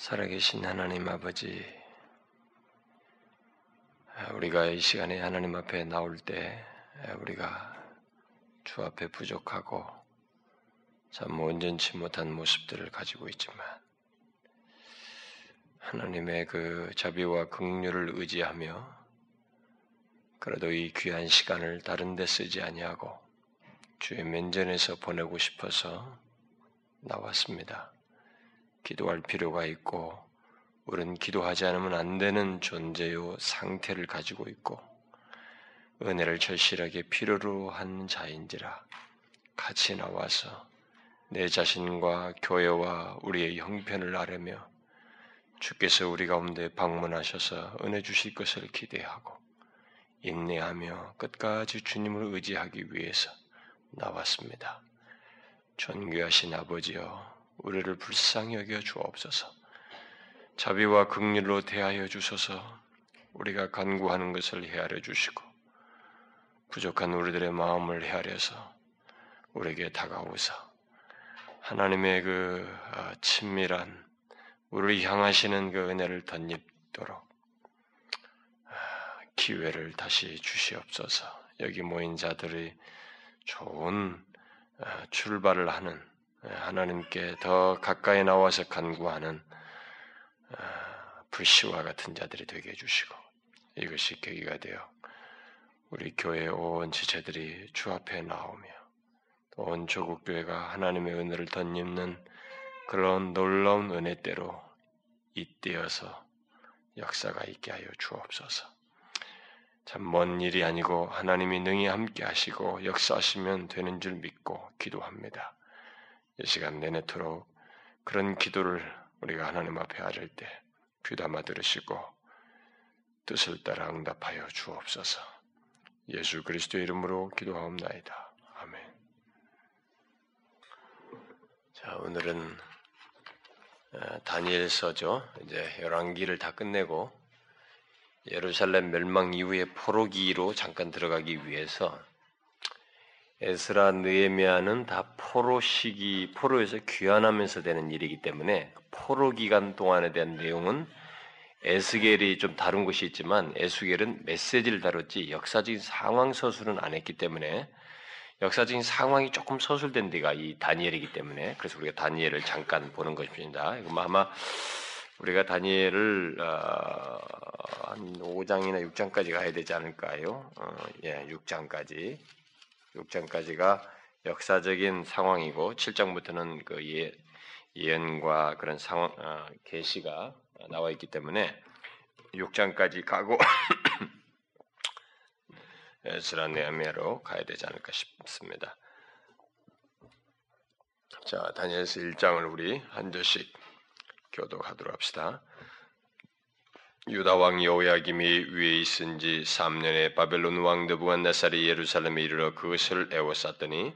살아계신 하나님 아버지, 우리가 이 시간에 하나님 앞에 나올 때 우리가 주 앞에 부족하고 참 온전치 못한 모습들을 가지고 있지만 하나님의 그 자비와 긍휼을 의지하며 그래도 이 귀한 시간을 다른 데 쓰지 아니하고 주의 면전에서 보내고 싶어서 나왔습니다. 기도할 필요가 있고 우리는 기도하지 않으면 안 되는 존재요 상태를 가지고 있고 은혜를 절실하게 필요로 한 자인지라 같이 나와서 내 자신과 교회와 우리의 형편을 아뢰며 주께서 우리 가운데 방문하셔서 은혜 주실 것을 기대하고 인내하며 끝까지 주님을 의지하기 위해서 나왔습니다. 존귀하신 아버지여 우리를 불쌍히 여겨 주옵소서. 자비와 긍휼로 대하여 주소서. 우리가 간구하는 것을 헤아려 주시고 부족한 우리들의 마음을 헤아려서 우리에게 다가오사 하나님의 그 아, 친밀한 우리를 향하시는 그 은혜를 덧입도록 아, 기회를 다시 주시옵소서. 여기 모인 자들이 좋은 아, 출발을 하는 예, 하나님께 더 가까이 나와서 간구하는 아, 불씨와 같은 자들이 되게 해주시고 이것이 계기가 되어 우리 교회 온 지체들이 주 앞에 나오며 온 조국 교회가 하나님의 은혜를 덧입는 그런 놀라운 은혜대로 잇대어서 역사가 있게 하여 주옵소서. 참 먼 일이 아니고 하나님이 능히 함께 하시고 역사하시면 되는 줄 믿고 기도합니다. 이 시간 내내토록 그런 기도를 우리가 하나님 앞에 아를 때 귀담아 들으시고 뜻을 따라 응답하여 주옵소서. 예수 그리스도의 이름으로 기도하옵나이다. 아멘. 자, 오늘은 어, 다니엘서죠. 이제 열왕기를 다 끝내고 예루살렘 멸망 이후의 포로기로 잠깐 들어가기 위해서 에스라 느에미아는 다 포로 시기, 포로에서 귀환하면서 되는 일이기 때문에 포로 기간 동안에 대한 내용은 에스겔이 좀 다룬 것이 있지만 에스겔은 메시지를 다뤘지 역사적인 상황 서술은 안 했기 때문에 역사적인 상황이 조금 서술된 데가 이 다니엘이기 때문에 그래서 우리가 다니엘을 잠깐 보는 것입니다. 뭐 아마 우리가 다니엘을 어, 한 5장이나 6장까지 가야 되지 않을까요? 어, 예, 6장까지 6장까지가 역사적인 상황이고 7장부터는 그 예, 예언과 그런 상황 어, 계시가 나와 있기 때문에 6장까지 가고 에스라 네아미아로 가야 되지 않을까 싶습니다. 자, 다니엘서 1장을 우리 한 절씩 교독하도록 합시다. 유다 왕 여호야김이 위에 있은 지 3년에 바벨론 왕 느부갓네살이 예루살렘에 이르러 그것을 에워쌌더니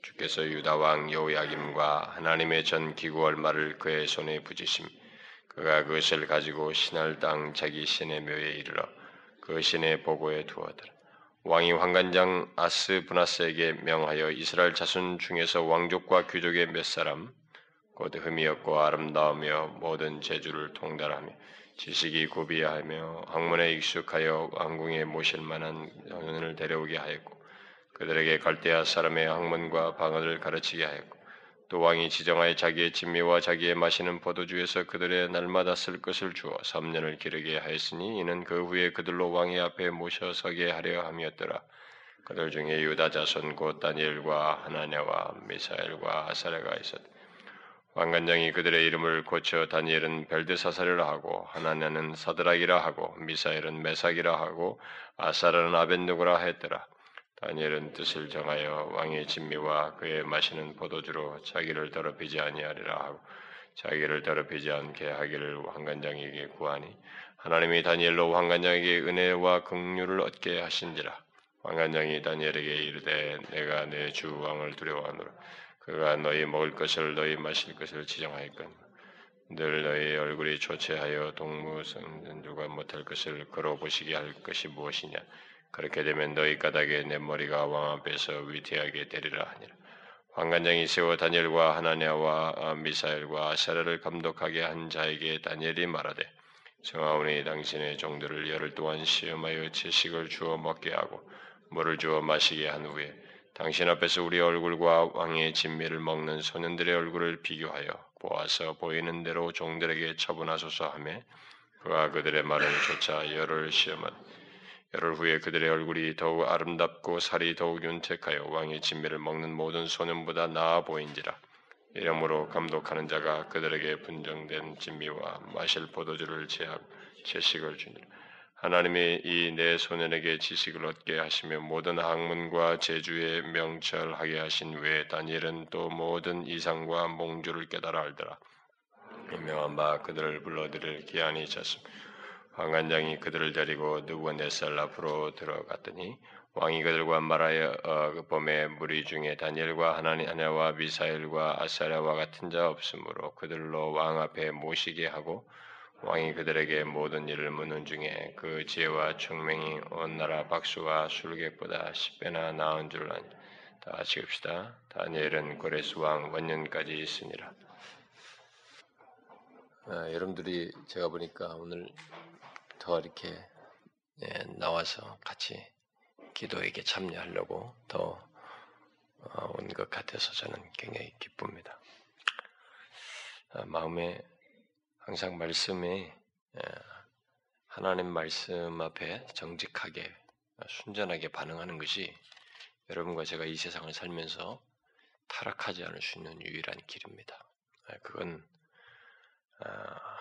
주께서 유다 왕 여호야김과 하나님의 전 기구할 말을 그의 손에 부지심 그가 그것을 가지고 신할 땅 자기 신의 묘에 이르러 그 신의 보고에 두었더라. 왕이 황관장 아스 브나스에게 명하여 이스라엘 자손 중에서 왕족과 귀족의 몇 사람 곧 흠이 없고 아름다우며 모든 재주를 통달하며 지식이 고비하며 학문에 익숙하여 왕궁에 모실 만한 영혼을 데려오게 하였고 그들에게 갈대아 사람의 학문과 방언을 가르치게 하였고 또 왕이 지정하여 자기의 진미와 자기의 마시는 포도주에서 그들의 날마다 쓸 것을 주어 3년을 기르게 하였으니 이는 그 후에 그들로 왕의 앞에 모셔서게 하려 함이었더라. 그들 중에 유다 자손 곧 다니엘과 하나냐와 미사엘과 아사레가 있었다. 왕관장이 그들의 이름을 고쳐 다니엘은 벨드사사리라 하고 하나냐는 사드락이라 하고 미사엘은 메삭이라 하고 아사라는 아벤누고라 했더라. 다니엘은 뜻을 정하여 왕의 진미와 그의 마시는 포도주로 자기를 더럽히지 아니하리라 하고 자기를 더럽히지 않게 하기를 왕관장에게 구하니 하나님이 다니엘로 왕관장에게 은혜와 긍휼을 얻게 하신지라 왕관장이 다니엘에게 이르되 내가 내 주 왕을 두려워하노라 그가 너희 먹을 것을 너희 마실 것을 지정하였건 늘 너희 얼굴이 조체하여 동무성 누가 못할 것을 걸어 보시게 할 것이 무엇이냐? 그렇게 되면 너희 까닭에 내 머리가 왕 앞에서 위태하게 되리라 하니라. 왕관장이 세워 다니엘과 하나냐와 미사엘과 아사라를 감독하게 한 자에게 다니엘이 말하되 정하오니 당신의 종들을 열흘 동안 시험하여 채식을 주어 먹게 하고 물을 주어 마시게 한 후에 당신 앞에서 우리 얼굴과 왕의 진미를 먹는 소년들의 얼굴을 비교하여 보아서 보이는 대로 종들에게 처분하소서 하며 그가 그들의 말을 조차 열을 시험한. 열흘 후에 그들의 얼굴이 더욱 아름답고 살이 더욱 윤택하여 왕의 진미를 먹는 모든 소년보다 나아 보인지라. 이러므로 감독하는 자가 그들에게 분정된 진미와 마실 포도주를 제하고 채식을 주니라 하나님이 이내 소년에게 지식을 얻게 하시며 모든 학문과 제주에 명철하게 하신 외에 다니엘은 또 모든 이상과 몽주를 깨달아 알더라. 유명한 바 그들을 불러들일 기한이 찼습니다. 황관장이 그들을 데리고 느부갓네살 앞으로 들어갔더니 왕이 그들과 말하여 어, 그 범의 무리 중에 다니엘과 하나니 아냐와 미사엘과 아사랴와 같은 자 없으므로 그들로 왕 앞에 모시게 하고 왕이 그들에게 모든 일을 묻는 중에 그 지혜와 총명이 온 나라 박수와 술객보다 십배나 나은 줄 아니. 다 읍시다. 다니엘은 고레스 왕 원년까지 있으니라. 아, 여러분들이 제가 보니까 오늘 더 이렇게 예, 나와서 같이 기도에 참여하려고 더 온것 어, 같아서 저는 굉장히 기쁩니다. 아, 마음에 항상 말씀에 하나님 말씀 앞에 정직하게 순전하게 반응하는 것이 여러분과 제가 이 세상을 살면서 타락하지 않을 수 있는 유일한 길입니다. 그건 아,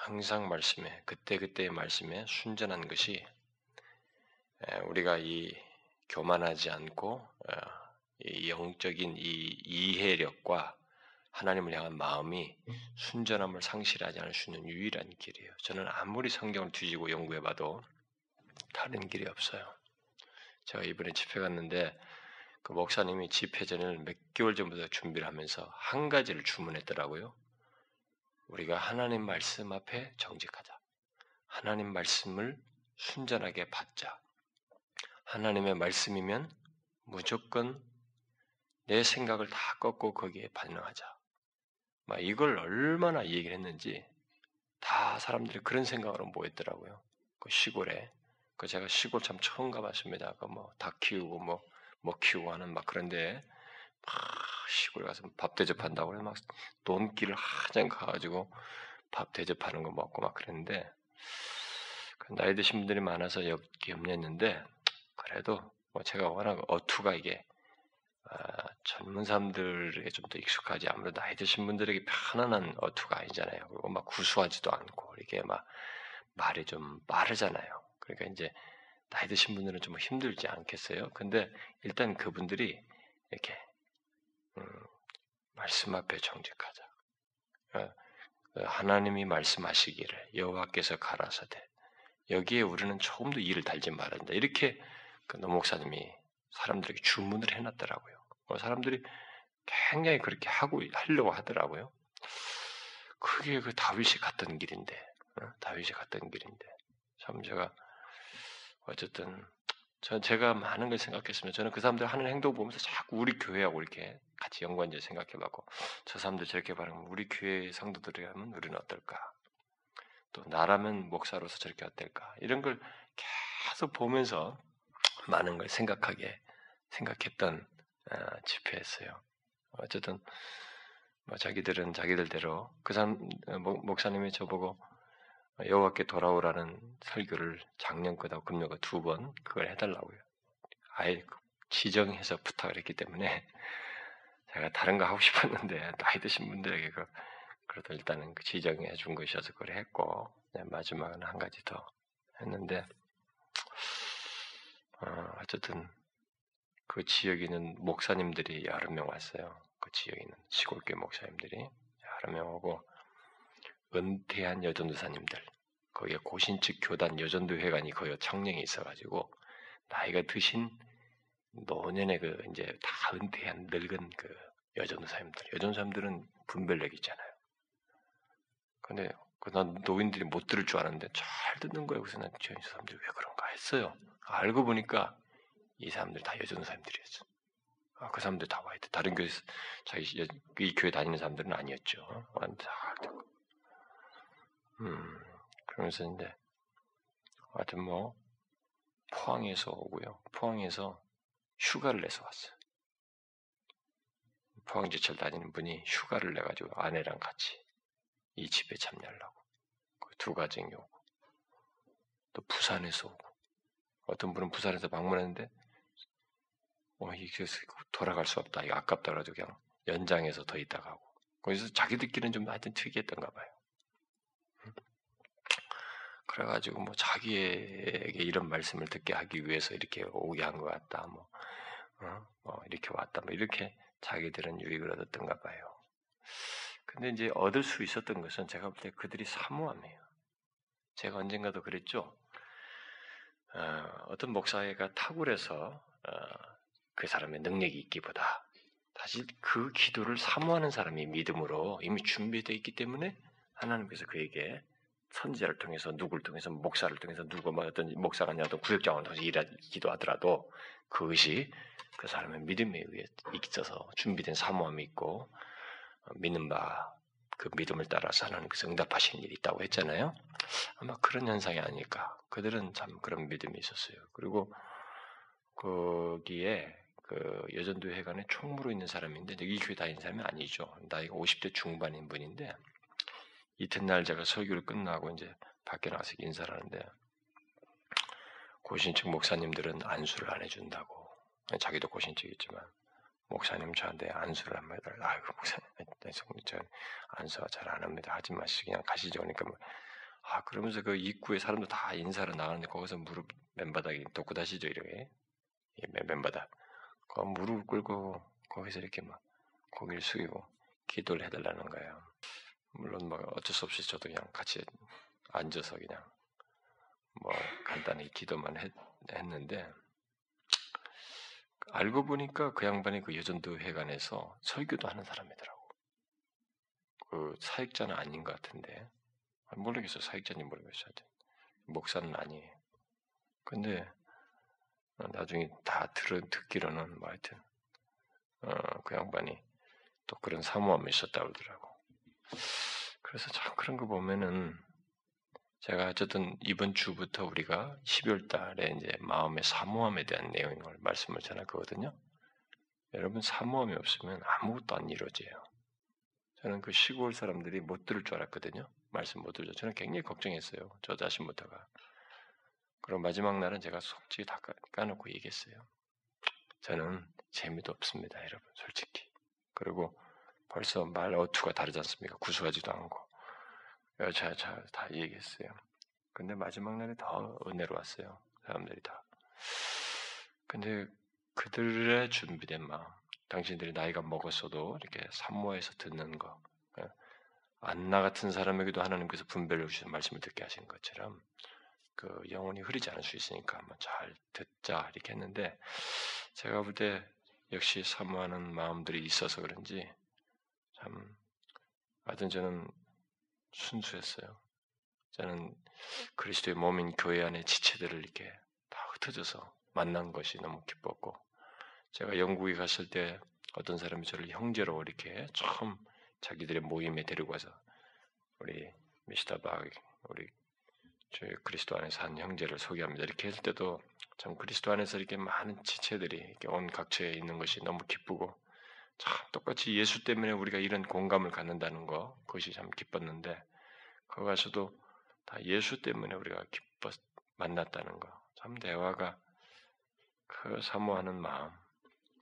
항상 말씀에 그때 그때의 말씀에 순전한 것이 우리가 이 교만하지 않고 이 영적인 이 이해력과 하나님을 향한 마음이 순전함을 상실하지 않을 수 있는 유일한 길이에요. 저는 아무리 성경을 뒤지고 연구해봐도 다른 길이 없어요. 제가 이번에 집회 갔는데 그 목사님이 집회 전을 몇 개월 전부터 준비를 하면서 한 가지를 주문했더라고요. 우리가 하나님 말씀 앞에 정직하자. 하나님 말씀을 순전하게 받자. 하나님의 말씀이면 무조건 내 생각을 다 꺾고 거기에 반응하자. 막 이걸 얼마나 얘기를 했는지 다 사람들이 그런 생각으로 모였더라고요. 그 시골에. 그 제가 시골 참 처음 가봤습니다. 그뭐닭 키우고 뭐뭐 뭐 키우고 하는 막 그런데 막 시골에 가서 밥 대접한다고 해서 막 돈길을 하장 가가지고 밥 대접하는 거 먹고 막 그랬는데 그 나이 드신 분들이 많아서 염려했는데 그래도 뭐 제가 워낙 어투가 이게 아, 젊은 사람들에게 좀 더 익숙하지 아무래도 나이 드신 분들에게 편안한 어투가 아니잖아요. 그리고 막 구수하지도 않고 이렇게 막 말이 좀 빠르잖아요. 그러니까 이제 나이 드신 분들은 좀 힘들지 않겠어요? 근데 일단 그분들이 이렇게 음, 말씀 앞에 정직하자. 어, 하나님이 말씀하시기를 여호와께서 가라사대 여기에 우리는 조금 더 일을 달지 된다. 이렇게 그 노목사님이 사람들에게 주문을 해놨더라고요. 뭐 사람들이 굉장히 그렇게 하고 하려고 하더라고요. 그게 그 다윗이 갔던 길인데, 어? 다윗이 갔던 길인데, 참 제가 어쨌든 전 제가 많은 걸 생각했습니다. 저는 그 사람들 하는 행동 보면서 자꾸 우리 교회하고 이렇게 같이 연관지어 생각해봤고, 저 사람들 저렇게 반응하면 우리 교회 성도들이 하면 우리는 어떨까? 또 나라면 목사로서 저렇게 어떨까? 이런 걸 계속 보면서 많은 걸 생각하게 생각했던 아, 집회였어요. 어쨌든 뭐 자기들은 자기들대로 그 사람 어, 목사님이 저보고 여호와께 돌아오라는 설교를 작년 거다 금년 거 두 번 그걸 해달라고요. 아예 그 지정해서 부탁을 했기 때문에 제가 다른 거 하고 싶었는데 나이 드신 분들에게 그 그래도 일단은 그 지정해 준 것이어서 그걸 했고 네, 마지막은 한 가지 더 했는데 어, 어쨌든 그 지역에 있는 목사님들이 여러 명 왔어요. 그 지역에 있는 시골교 목사님들이 여러 명 오고 은퇴한 여전도사님들 거기에 고신측 교단 여전도 회관이 거기 청령에 있어가지고 나이가 드신 노년에 그 이제 다 은퇴한 늙은 그 여전도사님들 여전도사님들은 분별력 있잖아요. 근데 그난 노인들이 못 들을 줄 알았는데 잘 듣는 거예요. 그래서 난 저 사람들이 왜 그런가 했어요. 알고 보니까 이 사람들 다 여전도사님들이었어. 아, 그 사람들 다 와야 돼. 다른 교회 자기 이 교회 다니는 사람들은 아니었죠. 완전 음 그러면서 이제 하여튼 뭐 포항에서 오고요. 포항에서 휴가를 내서 왔어요. 포항제철 다니는 분이 휴가를 내가지고 아내랑 같이 이 집에 참여하려고 그두 가정이 오고 또 부산에서 오고 어떤 분은 부산에서 방문했는데 어, 돌아갈 수 없다. 이거 아깝다. 그래가지고 그냥 연장해서 더 있다 가고. 거기서 자기들끼리는 좀 하여튼 특이했던가 봐요. 그래가지고 뭐 자기에게 이런 말씀을 듣게 하기 위해서 이렇게 오게 한 것 같다. 뭐, 어? 뭐 이렇게 왔다. 뭐 이렇게 자기들은 유익을 얻었던가 봐요. 근데 이제 얻을 수 있었던 것은 제가 볼 때 그들이 사모함이에요. 제가 언젠가도 그랬죠. 어, 떤 목사회가 탁월해서 어, 그 사람의 능력이 있기보다 사실 그 기도를 사모하는 사람이 믿음으로 이미 준비되어 있기 때문에 하나님께서 그에게 선지자를 통해서 누구를 통해서 목사를 통해서 누구 뭐 어떤 목사가 아니라 구역장을 통해서 일하, 기도 하더라도 그것이 그 사람의 믿음에 의해 있어서 준비된 사모함이 있고 어, 믿는 바 그 믿음을 따라서 하나님께서 응답하시는 일이 있다고 했잖아요. 아마 그런 현상이 아닐까. 그들은 참 그런 믿음이 있었어요. 그리고 거기에 그 여전도 회관에 총무로 있는 사람인데 이 교회 다니는 사람이 아니죠. 나이가 50대 중반인 분인데 이튿날 제가 설교를 끝나고 이제 밖에 나가서 인사를 하는데 고신층 목사님들은 안수를 안 해준다고 자기도 고신증이지만 목사님 저한테 안수를 한번 해달라. 아이고 목사님, 저 안수가 잘 안 합니다. 하지 마시고 그냥 가시죠. 그러니까 뭐, 아 그러면서 그 입구에 사람들 다 인사를 나가는데 거기서 무릎 맨바닥에 독구다시죠 이렇게 맨바닥. 그 무릎 꿇고 거기서 이렇게 막 고개를 숙이고 기도를 해달라는 거예요. 물론 뭐 어쩔 수 없이 저도 그냥 같이 앉아서 그냥 뭐 간단히 기도만 했, 했는데 알고 보니까 그 양반이 그 여전도 회관에서 설교도 하는 사람이더라고. 그 사역자는 아닌 것 같은데 모르겠어 사역자인지 모르겠어. 목사는 아니에요. 근데 나중에 다 들은 듣기로는 뭐 하여튼 어, 그 양반이 또 그런 사모함이 있었다고 그러더라고. 그래서 참 그런 거 보면은 제가 어쨌든 이번 주부터 우리가 12월 달에 이제 마음의 사모함에 대한 내용을 말씀을 전할 거거든요. 여러분 사모함이 없으면 아무것도 안 이루어져요. 저는 그 시골 사람들이 못 들을 줄 알았거든요. 말씀 못 들죠. 저는 굉장히 걱정했어요. 저 자신부터가. 그리고 마지막 날은 제가 속지 다 까놓고 얘기했어요. 저는 재미도 없습니다, 여러분, 솔직히. 그리고 벌써 말 어투가 다르지 않습니까? 구수하지도 않고. 자, 자, 다 얘기했어요. 근데 마지막 날에 더 은혜로웠어요. 사람들이 다. 근데 그들의 준비된 마음, 당신들이 나이가 먹었어도 이렇게 산모에서 듣는 거, 예, 안나 같은 사람에게도 하나님께서 분별을 주신 말씀을 듣게 하신 것처럼 그 영혼이 흐리지 않을 수 있으니까 한번 잘 듣자 이렇게 했는데 제가 볼 때 역시 사모하는 마음들이 있어서 그런지 참 하여튼 저는 순수했어요. 저는 그리스도의 몸인 교회 안의 지체들을 이렇게 다 흩어져서 만난 것이 너무 기뻤고 제가 영국에 갔을 때 어떤 사람이 저를 형제로 이렇게 처음 자기들의 모임에 데리고 와서 우리 미스터바 우리 저희 그리스도 안에서 한 형제를 소개합니다. 이렇게 했을 때도 참 그리스도 안에서 이렇게 많은 지체들이 이렇게 온 각처에 있는 것이 너무 기쁘고 참 똑같이 예수 때문에 우리가 이런 공감을 갖는다는 거 그것이 참 기뻤는데 거기서도 다 예수 때문에 우리가 기뻐 만났다는 거. 참 대화가 그 사모하는 마음.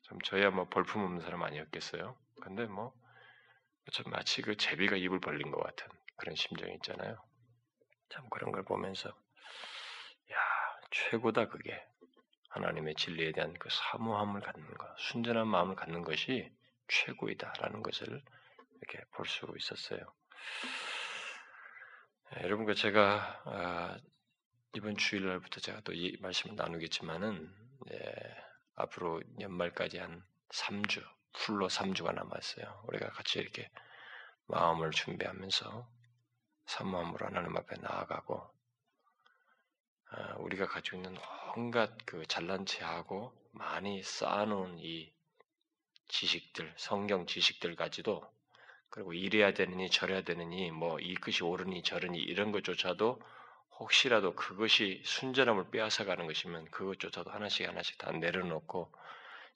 참 저야 뭐 볼품 없는 사람 아니었겠어요. 근데 뭐 마치 그 제비가 입을 벌린 것 같은 그런 심정이 있잖아요. 참 그런 걸 보면서 야 최고다 그게 하나님의 진리에 대한 그 사모함을 갖는 것, 순전한 마음을 갖는 것이 최고이다라는 것을 이렇게 볼 수 있었어요. 네, 여러분과 제가 아, 이번 주일날부터 제가 또 이 말씀을 나누겠지만은 예, 앞으로 연말까지 한 3주, 풀로 3주가 남았어요. 우리가 같이 이렇게 마음을 준비하면서 사모함으로 하나님 앞에 나아가고 아, 우리가 가지고 있는 온갖 그 잘난 체하고 많이 쌓아놓은 이 지식들, 성경 지식들까지도 그리고 이래야 되느니 저래야 되느니 뭐 이것이 옳으니 저르니 이런 것조차도 혹시라도 그것이 순전함을 빼앗아가는 것이면 그것조차도 하나씩 하나씩 다 내려놓고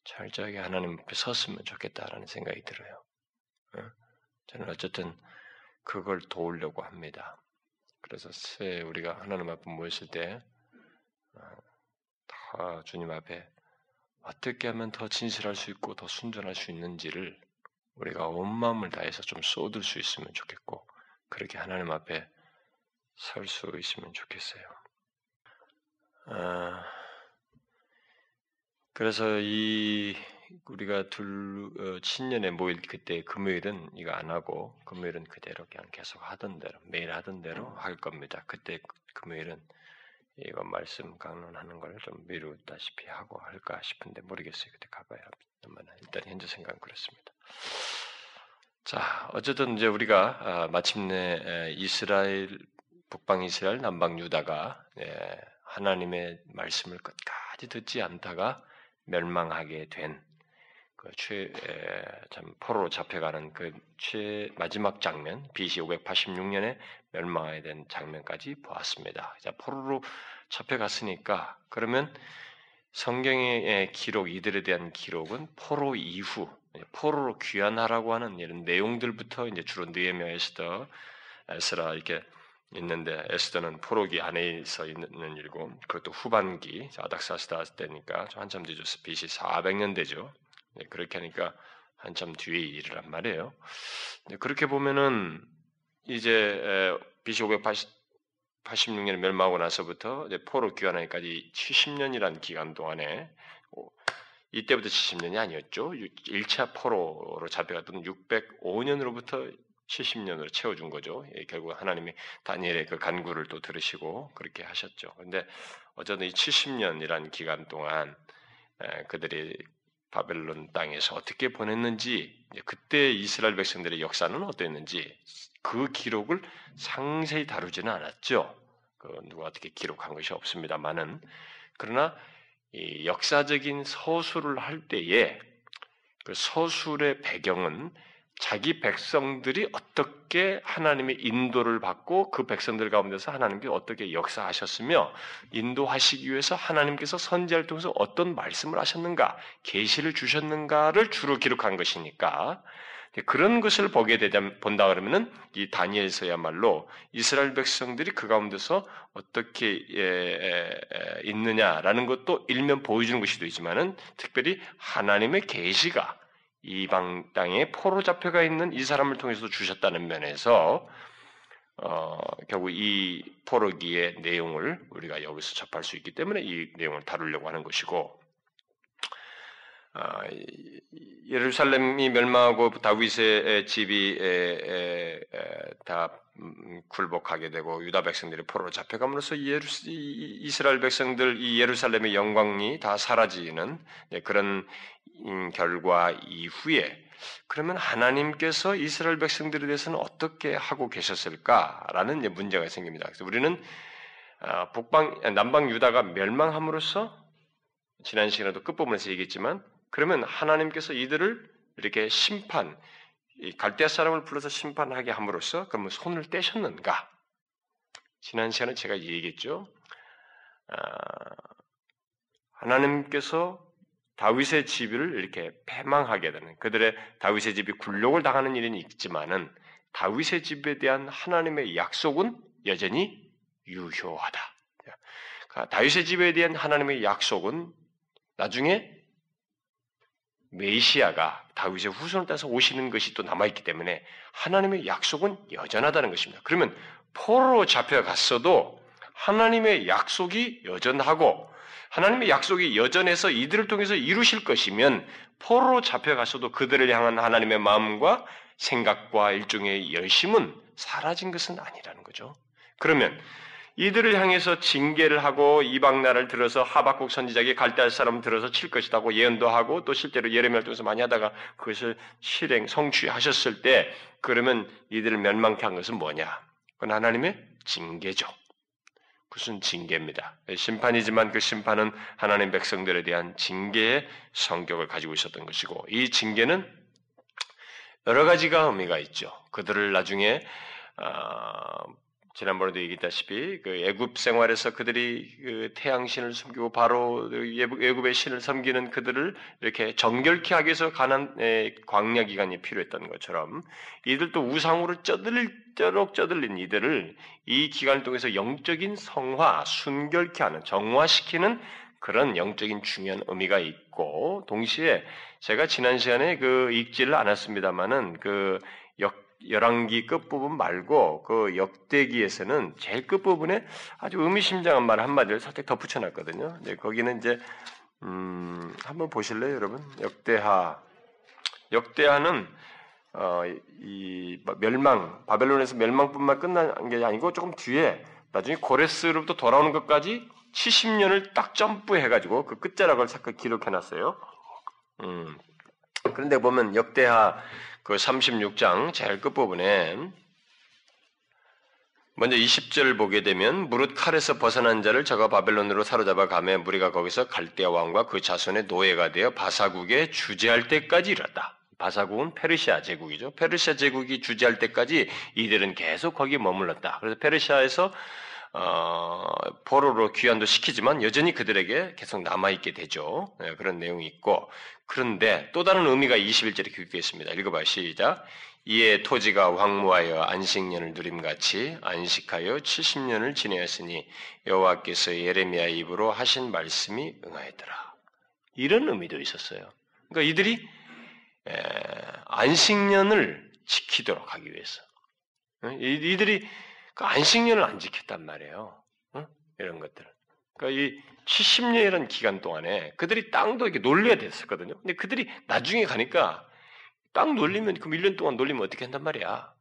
철저하게 하나님 앞에 섰으면 좋겠다라는 생각이 들어요. 저는 어쨌든 그걸 도우려고 합니다. 그래서 새 우리가 하나님 앞에 모였을 때다 어, 주님 앞에 어떻게 하면 더 진실할 수 있고 더 순전할 수 있는지를 우리가 온 마음을 다해서 좀 쏟을 수 있으면 좋겠고 그렇게 하나님 앞에 설 수 있으면 좋겠어요. 아, 그래서 이 우리가 둘 어, 친년에 모일 그때 금요일은 이거 안 하고 금요일은 그대로 그냥 계속 하던 대로 매일 하던 대로 할 겁니다. 그때 금요일은 이거 말씀 강론하는 걸 좀 미루다시피 하고 할까 싶은데 모르겠어요. 그때 가봐야 합니다. 일단 현재 생각은 그렇습니다. 자, 어쨌든 이제 우리가 아, 마침내 이스라엘 북방 이스라엘 남방 유다가 예, 하나님의 말씀을 끝까지 듣지 않다가 멸망하게 된 그 최, 참 포로로 잡혀가는 그 최 마지막 장면, BC 586년에 멸망하게 된 장면까지 보았습니다. 자, 포로로 잡혀갔으니까 그러면 성경의 기록, 이들에 대한 기록은 포로 이후, 포로로 귀환하라고 하는 이런 내용들부터 이제 주로 느헤미야 에스더, 에스라 이렇게 있는데 에스더는 포로기 안에 서 있는 일이고 그것도 후반기 아닥사스다 때니까 한참 뒤죠. BC 400년 되죠. 네, 그렇게 하니까 한참 뒤에 일이란 말이에요. 네, 그렇게 보면은 이제 BC 586년에 멸망하고 나서부터 포로 귀환하기까지 70년이라는 기간 동안에 이때부터 70년이 아니었죠. 1차 포로로 잡혀갔던 605년으로부터 70년으로 채워준 거죠. 예, 결국 하나님이 다니엘의 그 간구를 또 들으시고 그렇게 하셨죠. 근데 어쨌든 이 70년이라는 기간 동안 에, 그들이 바벨론 땅에서 어떻게 보냈는지 그때 이스라엘 백성들의 역사는 어땠는지 그 기록을 상세히 다루지는 않았죠. 그 누가 어떻게 기록한 것이 없습니다만은 그러나 이 역사적인 서술을 할 때에 그 서술의 배경은 자기 백성들이 어떻게 하나님의 인도를 받고 그 백성들 가운데서 하나님께 어떻게 역사하셨으며 인도하시기 위해서 하나님께서 선지자를 통해서 어떤 말씀을 하셨는가, 계시를 주셨는가를 주로 기록한 것이니까. 그런 것을 보게 되자 본다 그러면은 이 다니엘서야말로 이스라엘 백성들이 그 가운데서 어떻게 있느냐라는 것도 일면 보여주는 것이 되지만은 특별히 하나님의 계시가 이방 땅에 포로 잡혀가 있는 이 사람을 통해서 주셨다는 면에서 어, 결국 이 포로기의 내용을 우리가 여기서 접할 수 있기 때문에 이 내용을 다루려고 하는 것이고 어, 예루살렘이 멸망하고 다윗의 집이 에, 에, 에, 다 음, 굴복하게 되고 유다 백성들이 포로로 잡혀감으로써 예루, 이스라엘 백성들 이 예루살렘의 영광이 다 사라지는 그런 결과 이후에 그러면 하나님께서 이스라엘 백성들에 대해서는 어떻게 하고 계셨을까라는 문제가 생깁니다. 그래서 우리는 아, 북방 남방 유다가 멸망함으로써 지난 시간에도 끝부분에서 얘기했지만 그러면 하나님께서 이들을 이렇게 심판 갈대아 사람을 불러서 심판하게 함으로써 그러면 손을 떼셨는가? 지난 시간에 제가 얘기했죠. 아, 하나님께서 다윗의 집을 이렇게 패망하게 되는 그들의 다윗의 집이 굴욕을 당하는 일은 있지만은 다윗의 집에 대한 하나님의 약속은 여전히 유효하다. 그러니까 다윗의 집에 대한 하나님의 약속은 나중에 메시아가 다윗의 후손을 따서 오시는 것이 또 남아있기 때문에 하나님의 약속은 여전하다는 것입니다. 그러면 포로로 잡혀갔어도 하나님의 약속이 여전하고 하나님의 약속이 여전해서 이들을 통해서 이루실 것이면 포로로 잡혀갔어도 그들을 향한 하나님의 마음과 생각과 일종의 열심은 사라진 것은 아니라는 거죠. 그러면 이들을 향해서 징계를 하고 이방 나라를 들어서 하박국 선지자에게 갈대할 사람 들어서 칠 것이라고 예언도 하고 또 실제로 예레미야를 통해서 많이 하다가 그것을 실행 성취하셨을 때 그러면 이들을 멸망케 한 것은 뭐냐? 그건 하나님의 징계죠. 그것은 징계입니다. 심판이지만 그 심판은 하나님 백성들에 대한 징계의 성격을 가지고 있었던 것이고 이 징계는 여러 가지가 의미가 있죠. 그들을 나중에 어, 지난번에도 얘기했다시피 그 애굽 생활에서 그들이 그 태양신을 섬기고 바로 애굽의 신을 섬기는 그들을 이렇게 정결케 하기 위해서 가난 광야 기간이 필요했던 것처럼 이들도 우상으로 쩌들도록 쩌들린 이들을 이 기간을 통해서 영적인 성화, 순결케 하는 정화시키는 그런 영적인 중요한 의미가 있고 동시에 제가 지난 시간에 그 읽지를 않았습니다만은 그 역, 열왕기 끝부분 말고 그 역대기에서는 제일 끝부분에 아주 의미심장한 말 한마디를 살짝 덧붙여 놨거든요. 네, 거기는 이제 음, 한번 보실래요, 여러분? 역대하 역대하는 어, 이 멸망 바벨론에서 멸망뿐만 끝난 게 아니고 조금 뒤에 나중에 고레스로부터 돌아오는 것까지 70년을 딱 점프해가지고 그 끝자락을 잠깐 기록해놨어요. 음. 그런데 보면 역대하 그 36장 제일 끝부분에 먼저 20절 보게 되면 무릇 칼에서 벗어난 자를 저가 바벨론으로 사로잡아 가매 무리가 거기서 갈대아 왕과 그 자손의 노예가 되어 바사국에 주재할 때까지 이뤘다. 바사국은 페르시아 제국이죠. 페르시아 제국이 주재할 때까지 이들은 계속 거기 머물렀다. 그래서 페르시아에서 어, 포로로 귀환도 시키지만 여전히 그들에게 계속 남아있게 되죠. 네, 그런 내용이 있고. 그런데 또 다른 의미가 21절에 기록되어 있습니다. 읽어봐요. 시작. 이에 토지가 황무하여 안식년을 누림같이 안식하여 70년을 지내었으니 여호와께서 예레미야 입으로 하신 말씀이 응하였더라. 이런 의미도 있었어요. 그러니까 이들이 에, 안식년을 지키도록 하기 위해서 이들이 그 안식년을 안 지켰단 말이에요. 어? 이런 것들. 그러니까 이 70년이라는 기간 동안에 그들이 땅도 이렇게 놀려야 됐었거든요. 근데 그들이 나중에 가니까 땅 놀리면 그 1년 동안 놀리면 어떻게 한단 말이야.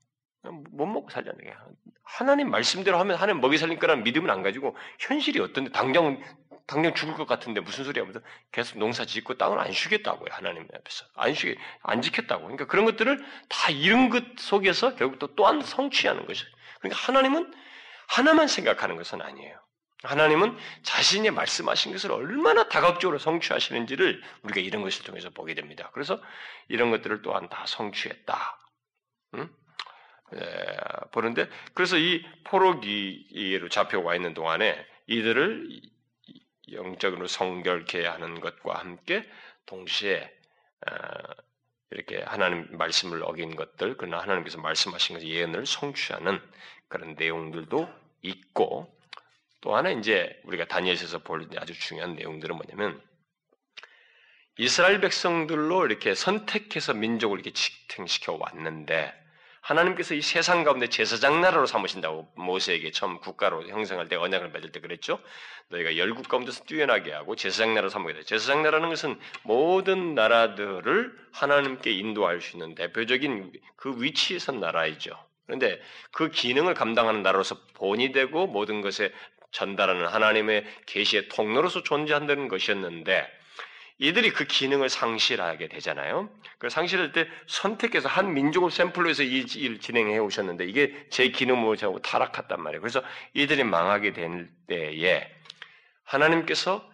못 먹고 살자는 거야. 하나님 말씀대로 하면 하나님 먹이 살릴 거라는 믿음은 안 가지고 현실이 어떤데 당장 당장 죽을 것 같은데 무슨 소리야? 무슨 계속 농사 짓고 땅을 안 쉬겠다고요. 하나님 앞에서 안 쉬게 안 지켰다고. 그러니까 그런 것들을 다 이런 것 속에서 결국 또 또한 성취하는 것이에요. 그러니까 하나님은 하나만 생각하는 것은 아니에요. 하나님은 자신이 말씀하신 것을 얼마나 다각적으로 성취하시는지를 우리가 이런 것을 통해서 보게 됩니다. 그래서 이런 것들을 또한 다 성취했다. 응? 에, 보는데 그래서 이 포로기로 잡혀와 있는 동안에 이들을 영적으로 성결케 하는 것과 함께 동시에 어, 이렇게 하나님 말씀을 어긴 것들, 그러나 하나님께서 말씀하신 것 예언을 성취하는 그런 내용들도 있고 또 하나 이제 우리가 다니엘에서 볼 아주 중요한 내용들은 뭐냐면 이스라엘 백성들로 이렇게 선택해서 민족을 이렇게 지탱시켜 왔는데 하나님께서 이 세상 가운데 제사장 나라로 삼으신다고 모세에게 처음 국가로 형성할 때 언약을 맺을 때 그랬죠. 너희가 열국 가운데서 뛰어나게 하고 제사장 나라로 삼게 돼. 제사장 나라는 것은 모든 나라들을 하나님께 인도할 수 있는 대표적인 그 위치에 선 나라이죠. 그런데 그 기능을 감당하는 나라로서 본이 되고 모든 것에 전달하는 하나님의 계시의 통로로서 존재한다는 것이었는데 이들이 그 기능을 상실하게 되잖아요. 그 상실할 때 선택해서 한 민족을 샘플로 해서 이 일을 진행해 오셨는데 이게 제 기능을 하고 타락했단 말이에요. 그래서 이들이 망하게 될 때에 하나님께서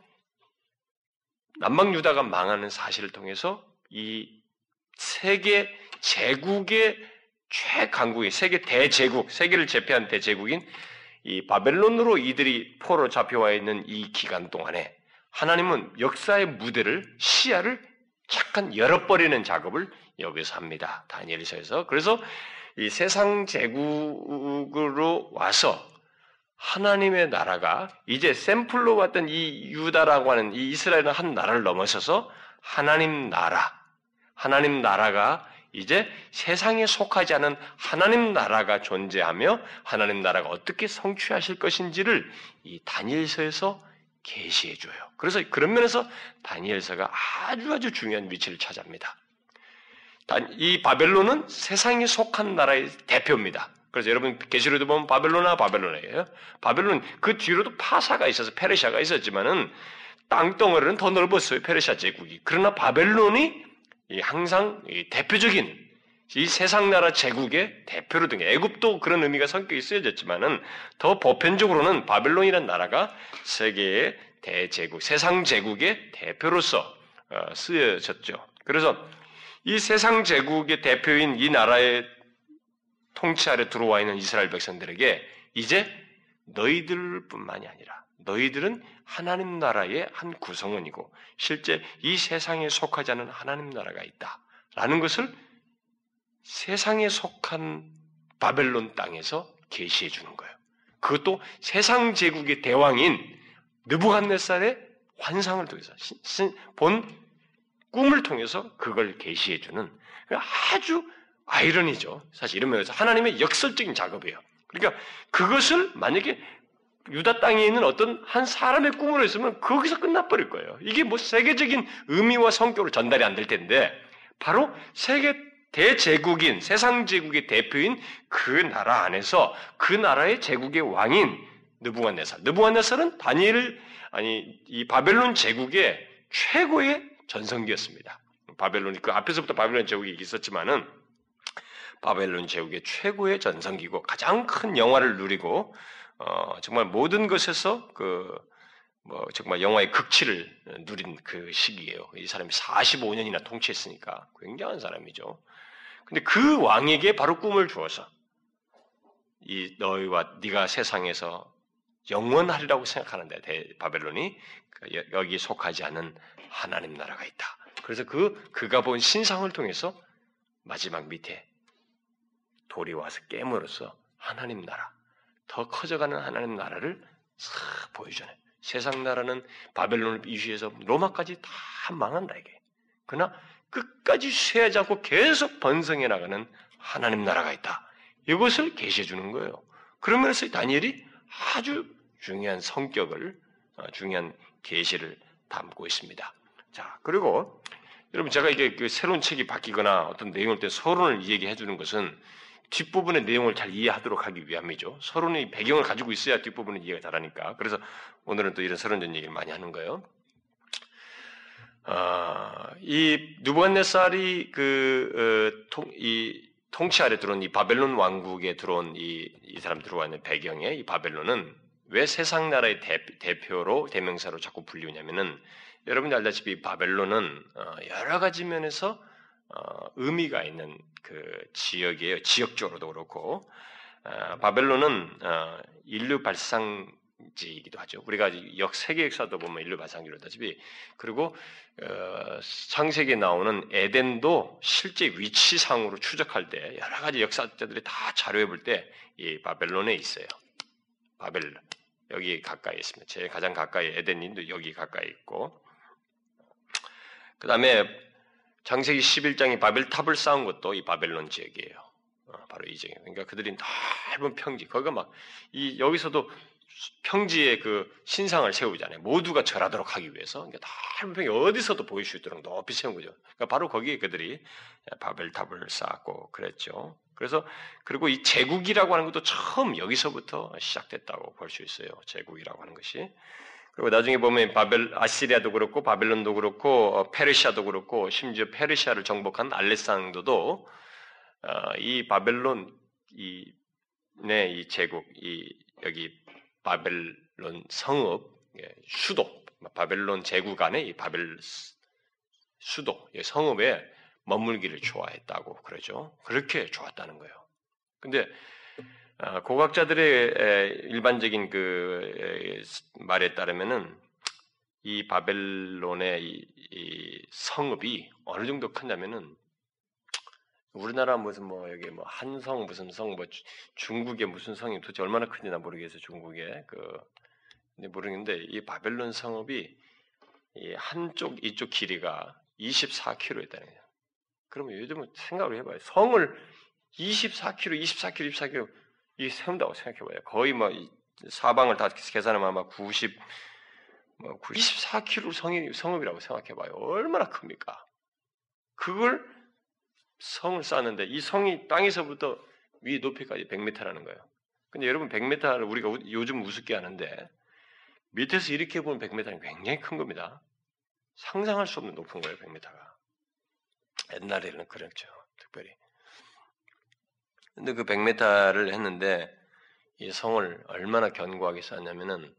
남방 유다가 망하는 사실을 통해서 이 세계 제국의 최강국의 세계 대제국, 세계를 제패한 대제국인 이 바벨론으로 이들이 포로 잡혀와 있는 이 기간 동안에 하나님은 역사의 무대를 시야를 잠깐 열어버리는 작업을 여기서 합니다. 다니엘서에서 그래서 이 세상 제국으로 와서 하나님의 나라가 이제 샘플로 왔던 이 유다라고 하는 이 이스라엘은 한 나라를 넘어서서 하나님 나라, 하나님 나라가 이제 세상에 속하지 않은 하나님 나라가 존재하며 하나님 나라가 어떻게 성취하실 것인지를 이 다니엘서에서 계시해 줘요. 그래서 그런 면에서 다니엘서가 아주 아주 중요한 위치를 차지합니다. 이 바벨론은 세상에 속한 나라의 대표입니다. 그래서 여러분 계시록도 보면 바벨론아 바벨론이에요. 바벨론 그 뒤로도 파사가 있어서 페르시아가 있었지만은 땅덩어리는 더 넓었어요. 페르시아 제국이. 그러나 바벨론이 항상 대표적인 이 세상 나라 제국의 대표로 등 애굽도 그런 의미가 성격이 쓰여졌지만은 더 보편적으로는 바벨론이라는 나라가 세계의 대제국, 세상 제국의 대표로서 어, 쓰여졌죠. 그래서 이 세상 제국의 대표인 이 나라의 통치 아래 들어와 있는 이스라엘 백성들에게 이제 너희들뿐만이 아니라 너희들은 하나님 나라의 한 구성원이고 실제 이 세상에 속하지 않은 하나님 나라가 있다라는 것을 세상에 속한 바벨론 땅에서 계시해 주는 거예요. 그것도 세상 제국의 대왕인 느부갓네살의 환상을 통해서 본 꿈을 통해서 그걸 계시해 주는 아주 아이러니죠. 사실 이런 면에서 하나님의 역설적인 작업이에요. 그러니까 그것을 만약에 유다 땅에 있는 어떤 한 사람의 꿈으로 했으면 거기서 끝나버릴 거예요. 이게 뭐 세계적인 의미와 성격으로 전달이 안 될 텐데 바로 세계 대제국인 세상 제국의 대표인 그 나라 안에서 그 나라의 제국의 왕인 느부갓네살. 느부갓네살은 다니엘을 아니 이 바벨론 제국의 최고의 전성기였습니다. 바벨론이 그 앞에서부터 바벨론 제국이 있었지만은 바벨론 제국의 최고의 전성기고 가장 큰 영화를 누리고 어, 정말 모든 것에서 그 뭐 정말 영화의 극치를 누린 그 시기예요. 이 사람이 45년이나 통치했으니까 굉장한 사람이죠. 근데 그 왕에게 바로 꿈을 주어서 이 너희와 네가 세상에서 영원하리라고 생각하는데 바벨론이 그 여기 속하지 않은 하나님 나라가 있다. 그래서 그 그가 본 신상을 통해서 마지막 밑에 돌이 와서 깨물어서 하나님 나라, 더 커져가는 하나님 나라를 싹 보여주네. 세상 나라는 바벨론을 이슈해서 로마까지 다 망한다 이게. 그러나 끝까지 쇠하지 않고 계속 번성해 나가는 하나님 나라가 있다. 이것을 계시해 주는 거예요. 그러면서 다니엘이 아주 중요한 성격을 어, 중요한 계시를 담고 있습니다. 자, 그리고 여러분 제가 이게 그 새로운 책이 바뀌거나 어떤 내용을 때 서론을 얘기해 주는 것은 뒷부분의 내용을 잘 이해하도록 하기 위함이죠. 서론의 배경을 가지고 있어야 뒷부분은 이해가 잘하니까. 그래서 오늘은 또 이런 서론적 얘기를 많이 하는 거예요. 아, 이 누부갓네살이 그 어, 통, 이 통치 아래 들어온 이 바벨론 왕국에 들어온 이, 이 사람 들어와 있는 배경에 이 바벨론은 왜 세상 나라의 대, 표로 대명사로 자꾸 불리우냐면은 여러분들 알다시피 바벨론은 어, 여러 가지 면에서 어, 의미가 있는 그 지역이에요. 지역적으로도 그렇고 어, 바벨론은 어, 인류 발상 지이기도 하죠. 우리가 역 세계 역사도 보면 인류 발상지로 다시피 그리고 어, 창세기에 나오는 에덴도 실제 위치상으로 추적할 때 여러 가지 역사자들이 다 자료해 볼 때 이 바벨론에 있어요. 바벨론 여기 가까이 있습니다. 제일 가장 가까이 에덴인도 여기 가까이 있고 그 다음에 장세기 11장이 바벨탑을 쌓은 것도 이 바벨론 지역이에요. 어, 바로 이 지역. 그러니까 그들이 넓은 평지, 거기가 막, 이, 여기서도 평지에 그 신상을 세우잖아요. 모두가 절하도록 하기 위해서. 그러니까 평지 어디서도 보일 수 있도록 높이 세운 거죠. 그러니까 바로 거기에 그들이 바벨탑을 쌓았고 그랬죠. 그래서, 그리고 이 제국이라고 하는 것도 처음 여기서부터 시작됐다고 볼 수 있어요. 제국이라고 하는 것이. 그리고 나중에 보면 바벨 아시리아도 그렇고 바벨론도 그렇고 어, 페르시아도 그렇고 심지어 페르시아를 정복한 알렉산더도 어, 이 바벨론 이 네, 이 제국 이 여기 바벨론 성읍 예, 수도 바벨론 제국 안에 이 바벨 수도 성읍에 머물기를 좋아했다고 그러죠. 그렇게 좋았다는 거예요. 근데 아, 고각자들의 일반적인 그 말에 따르면은 이 바벨론의 이, 성읍이 어느 정도 크냐면은 우리나라 무슨 뭐 여기 뭐 한성 무슨 성 뭐 중국의 무슨 성이 도대체 얼마나 큰지 나 모르겠어요 중국의 그 근데 모르겠는데 이 바벨론 성읍이 이 한쪽 이쪽 길이가 24km 있다는 거예요. 그러면 요즘은 생각을 해봐요. 성을 24km, 24km, 24km 이 세운다고 생각해봐요. 거의 뭐 사방을 다 계산하면 아마 90, 뭐 94km 성이, 성읍이라고 생각해봐요. 얼마나 큽니까? 그걸 성을 쌓는데 이 성이 땅에서부터 위 높이까지 100m라는 거예요. 근데 여러분 100m를 우리가 요즘 우습게 하는데 밑에서 이렇게 보면 100m는 굉장히 큰 겁니다. 상상할 수 없는 높은 거예요, 100m가. 옛날에는 그랬죠, 특별히. 근데 그 100m를 했는데 이 성을 얼마나 견고하게 쌓냐면은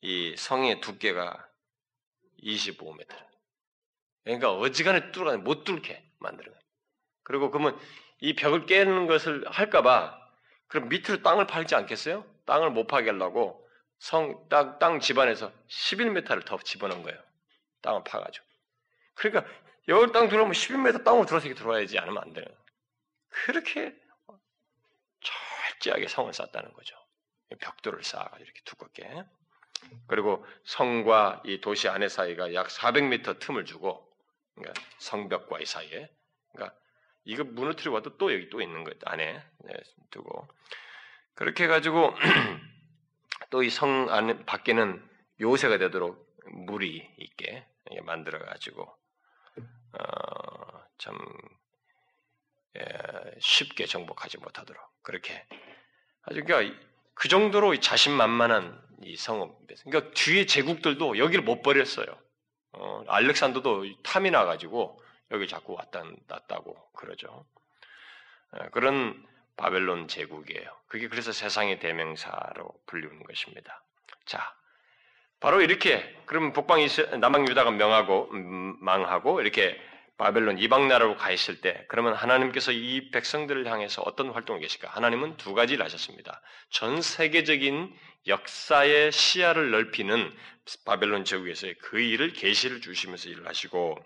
이 성의 두께가 25m. 그러니까 어지간해 뚫어 못 뚫게 거예요. 그리고 그러면 이 벽을 깨는 것을 할까봐 그럼 밑으로 땅을 팔지 않겠어요? 땅을 못 파게 하려고 성, 땅, 땅 집안에서 11m를 더 집어넣은 거예요. 땅을 파가지고. 그러니까 여기 땅 들어오면 11m 땅으로 들어서 들어와야지 않으면 안 돼요. 그렇게 철저하게 성을 쌓았다는 거죠. 벽돌을 쌓아가지고 이렇게 두껍게. 그리고 성과 이 도시 안의 사이가 약 400m 틈을 주고, 그러니까 성벽과 이 사이에, 그러니까 이거 무너뜨리고 와도 또 여기 또 있는 것 안에. 네, 두고. 그렇게 해가지고 또 이 성 안에 밖에는 요새가 되도록 물이 있게 만들어 가지고 어, 참 예, 쉽게 정복하지 못하도록 그렇게 아주 그러니까 그 정도로 자신만만한 이 성읍. 그러니까 뒤에 제국들도 여기를 못 버렸어요. 어, 알렉산더도 탐이 나가지고 여기 자꾸 왔다 났다고 그러죠. 어, 그런 바벨론 제국이에요. 그게 그래서 세상의 대명사로 불리는 것입니다. 자, 바로 이렇게 그럼 북방 남방 유다가 명하고 음, 망하고 이렇게 바벨론 이방 나라로 가 있을 때 그러면 하나님께서 이 백성들을 향해서 어떤 활동을 계실까? 하나님은 두 가지를 하셨습니다. 전 세계적인 역사의 시야를 넓히는 바벨론 제국에서의 그 일을 계시를 주시면서 일을 하시고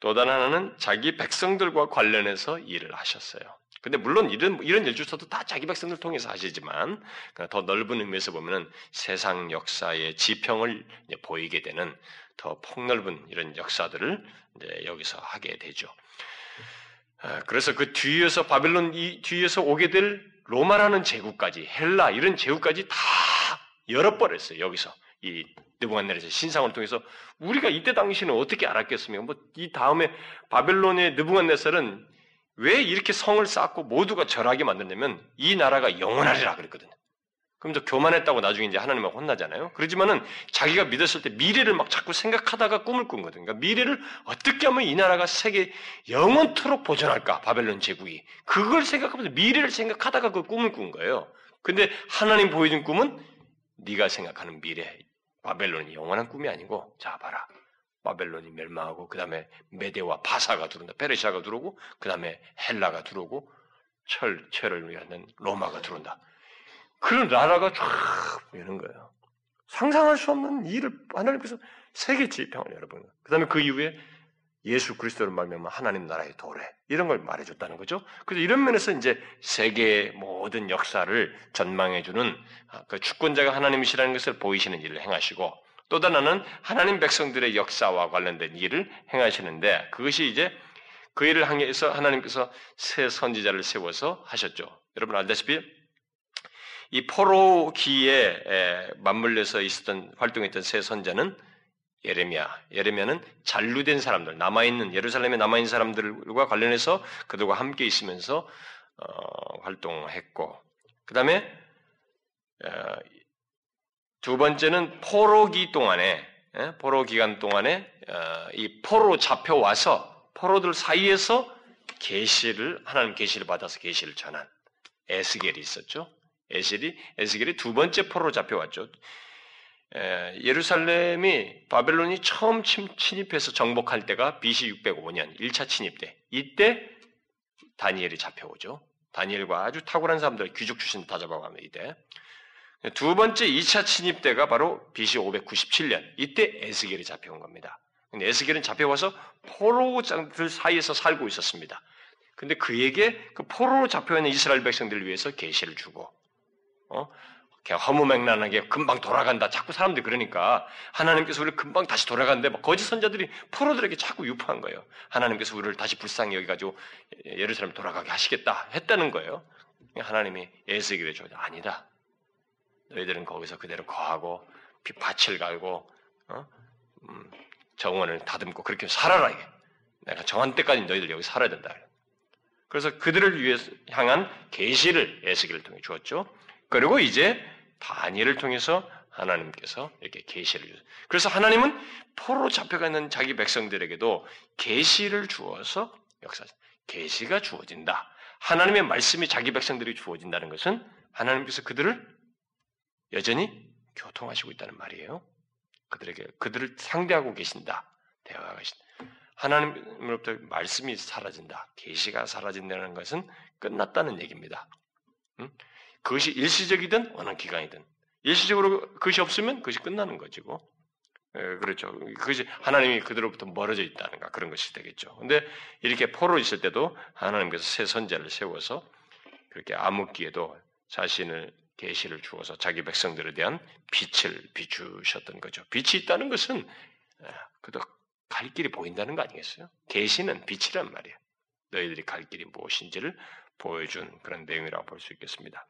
또 다른 하나는 자기 백성들과 관련해서 일을 하셨어요. 근데 물론 이런 이런 일주서도 다 자기 백성들 통해서 하시지만 더 넓은 의미에서 보면은 세상 역사의 지평을 보이게 되는 더 폭넓은 이런 역사들을 여기서 하게 되죠. 아, 그래서 그 뒤에서 바벨론 이 뒤에서 오게 될 로마라는 제국까지 헬라 이런 제국까지 다 열어버렸어요. 여기서 이 느부갓네살의 신상을 통해서 우리가 이때 당시는 어떻게 알았겠습니까? 뭐 이 다음에 바벨론의 느부갓네살은 왜 이렇게 성을 쌓고 모두가 절하게 만드냐면 이 나라가 영원하리라 그랬거든요. 그럼 저 교만했다고 나중에 이제 하나님하고 혼나잖아요. 그러지만은 자기가 믿었을 때 미래를 막 자꾸 생각하다가 꿈을 꾼 거거든요. 그러니까 미래를 어떻게 하면 이 나라가 세계 영원토록 보존할까? 바벨론 제국이. 그걸 생각하면서 미래를 생각하다가 그 꿈을 꾼 거예요. 근데 하나님 보여준 꿈은 네가 생각하는 미래, 바벨론이 영원한 꿈이 아니고 자 봐라. 바벨론이 멸망하고 그 다음에 메데와 파사가 들어온다. 페르시아가 들어오고 그 다음에 헬라가 들어오고 철, 철을 위하는 로마가 들어온다. 그런 나라가 쫙 보이는 거예요. 상상할 수 없는 일을 하나님께서 세계 지평을 여러분. 그 다음에 그 이후에 예수 그리스도를 말미암아 하나님 나라의 도래 이런 걸 말해줬다는 거죠. 그래서 이런 면에서 이제 세계의 모든 역사를 전망해주는 아, 그 주권자가 하나님이시라는 것을 보이시는 일을 행하시고 또 하나는 하나님 백성들의 역사와 관련된 일을 행하시는데 그것이 이제 그 일을 향해서 하나님께서 새 선지자를 세워서 하셨죠. 여러분 알다시피 이 포로기에 맞물려서 있었던 활동했던 새 선자는 예레미야. 예레미야는 잔류된 사람들, 남아있는, 예루살렘에 남아있는 사람들과 관련해서 그들과 함께 있으면서, 어, 활동했고, 그 다음에, 어, 두 번째는 포로기 동안에, 예? 포로 기간 동안에, 어, 이 포로 잡혀와서, 포로들 사이에서 계시를, 하나님 계시를 받아서 계시를 전한 에스겔이 있었죠. 에스겔이, 에스겔이 두 번째 포로로 잡혀왔죠. 예루살렘이 바벨론이 처음 침입해서 정복할 때가 BC 605년 1차 침입 때 이때 다니엘이 잡혀오죠. 다니엘과 아주 탁월한 사람들 귀족 출신 다 잡아가면 이때 두 번째 2차 침입 때가 바로 BC 597년 이때 에스겔이 잡혀온 겁니다. 근데 에스겔은 잡혀와서 포로장들 사이에서 살고 있었습니다. 근데 그에게 그 포로로 잡혀있는 이스라엘 백성들을 위해서 계시를 주고 어? 그냥 허무맹랑하게 금방 돌아간다. 자꾸 사람들이 그러니까 하나님께서 우리를 금방 다시 돌아간대. 막 거짓 선자들이 프로들에게 자꾸 유포한 거예요. 하나님께서 우리를 다시 불쌍히 여기가지고 예루살렘 돌아가게 하시겠다 했다는 거예요. 하나님이 에스겔에 줘 아니다. 너희들은 거기서 그대로 거하고 밭을 갈고 어? 음, 정원을 다듬고 그렇게 살아라 이게. 내가 정한 때까지 너희들 여기 살아야 된다. 그래서 그들을 위해서 향한 계시를 에스겔을 통해 주었죠. 그리고 이제 다니엘을 통해서 하나님께서 이렇게 계시를 주세요. 그래서 하나님은 포로 잡혀가 있는 자기 백성들에게도 계시를 주어서 역사 계시가 주어진다. 하나님의 말씀이 자기 백성들이 주어진다는 것은 하나님께서 그들을 여전히 교통하시고 있다는 말이에요. 그들에게 그들을 상대하고 계신다. 대화가 계신다. 하나님으로부터 말씀이 사라진다. 계시가 사라진다는 것은 끝났다는 얘기입니다. 응? 그것이 일시적이든 어느 기간이든 일시적으로 그것이 없으면 그것이 끝나는 것이고 예, 그렇죠. 그것이 하나님이 그들로부터 멀어져 있다는가 그런 것이 되겠죠. 근데 이렇게 포로 있을 때도 하나님께서 새 선제를 세워서 그렇게 암흑기에도 자신을 계시를 주어서 자기 백성들에 대한 빛을 비추셨던 거죠. 빛이 있다는 것은 예, 그도 갈 길이 보인다는 거 아니겠어요? 계시는 빛이란 말이에요. 너희들이 갈 길이 무엇인지를 보여준 그런 내용이라고 볼 수 있겠습니다.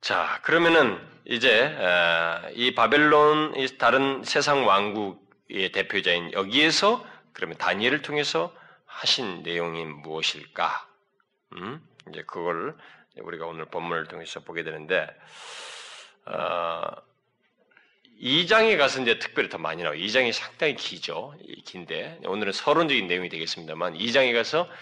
자, 그러면은 이제 이 바벨론 다른 세상 왕국의 대표자인 여기에서 그러면 다니엘을 통해서 하신 내용이 무엇일까? 음? 이제 그걸 우리가 오늘 본문을 통해서 보게 되는데 어, 2장에 가서 이제 특별히 더 많이 나와요. 2장이 상당히 기죠. 긴데 오늘은 서론적인 내용이 되겠습니다만 2장에 가서 그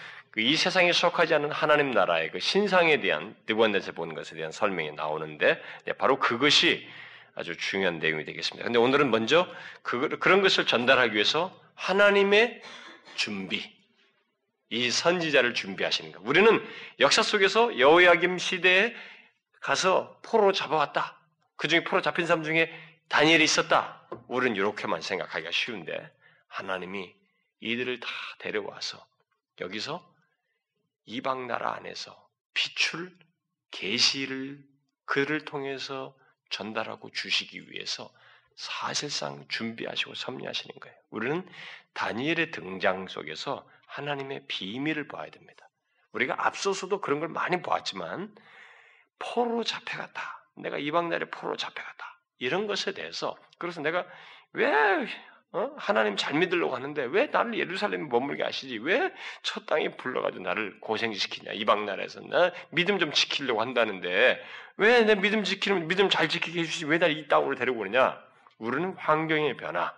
이 세상에 속하지 않은 하나님 나라의 그 신상에 대한 느부갓네살 보는 것에 대한 설명이 나오는데 네, 바로 그것이 아주 중요한 내용이 되겠습니다. 근데 오늘은 먼저 그, 그런 것을 전달하기 위해서 하나님의 준비, 이 선지자를 준비하시는 것. 우리는 역사 속에서 여호야김 시대에 가서 포로 잡아왔다. 그 중에 포로 잡힌 사람 중에 다니엘이 있었다. 우리는 이렇게만 생각하기가 쉬운데 하나님이 이들을 다 데려와서 여기서 이방 나라 안에서 비출 계시를 그를 통해서 전달하고 주시기 위해서 사실상 준비하시고 섭리하시는 거예요. 우리는 다니엘의 등장 속에서 하나님의 비밀을 봐야 됩니다. 우리가 앞서서도 그런 걸 많이 보았지만 포로 잡혀갔다. 내가 이방 나라에 포로 잡혀갔다. 이런 것에 대해서 그래서 내가 왜 어? 하나님 잘 믿으려고 하는데 왜 나를 예루살렘에 머물게 하시지? 왜 첫 땅에 불러가지고 나를 고생시키냐? 이방 나라에서 나 믿음 좀 지키려고 한다는데 왜 내 믿음 지키는 믿음 잘 지키게 해주지? 왜 날 이 땅으로 데리고 오느냐? 우리는 환경의 변화,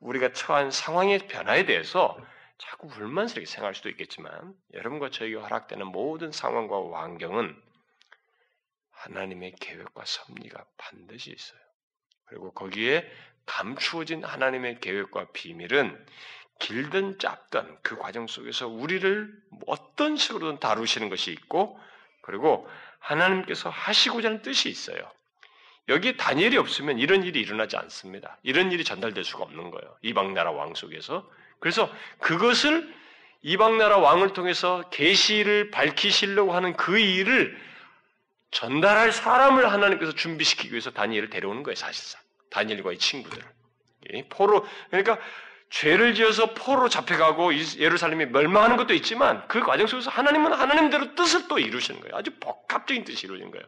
우리가 처한 상황의 변화에 대해서 자꾸 불만스럽게 생각할 수도 있겠지만 여러분과 저에게 허락되는 모든 상황과 환경은 하나님의 계획과 섭리가 반드시 있어요. 그리고 거기에 감추어진 하나님의 계획과 비밀은 길든 짧든 그 과정 속에서 우리를 어떤 식으로든 다루시는 것이 있고 그리고 하나님께서 하시고자 하는 뜻이 있어요. 여기 다니엘이 없으면 이런 일이 일어나지 않습니다. 이런 일이 전달될 수가 없는 거예요. 이방 나라 왕 속에서. 그래서 그것을 이방 나라 왕을 통해서 계시를 밝히시려고 하는 그 일을 전달할 사람을 하나님께서 준비시키기 위해서 다니엘을 데려오는 거예요, 사실상. 다니엘과의 친구들. 포로 그러니까 죄를 지어서 포로 잡혀가고 예루살렘이 멸망하는 것도 있지만 그 과정 속에서 하나님은 하나님대로 뜻을 또 이루시는 거예요. 아주 복합적인 뜻이 이루어진 거예요.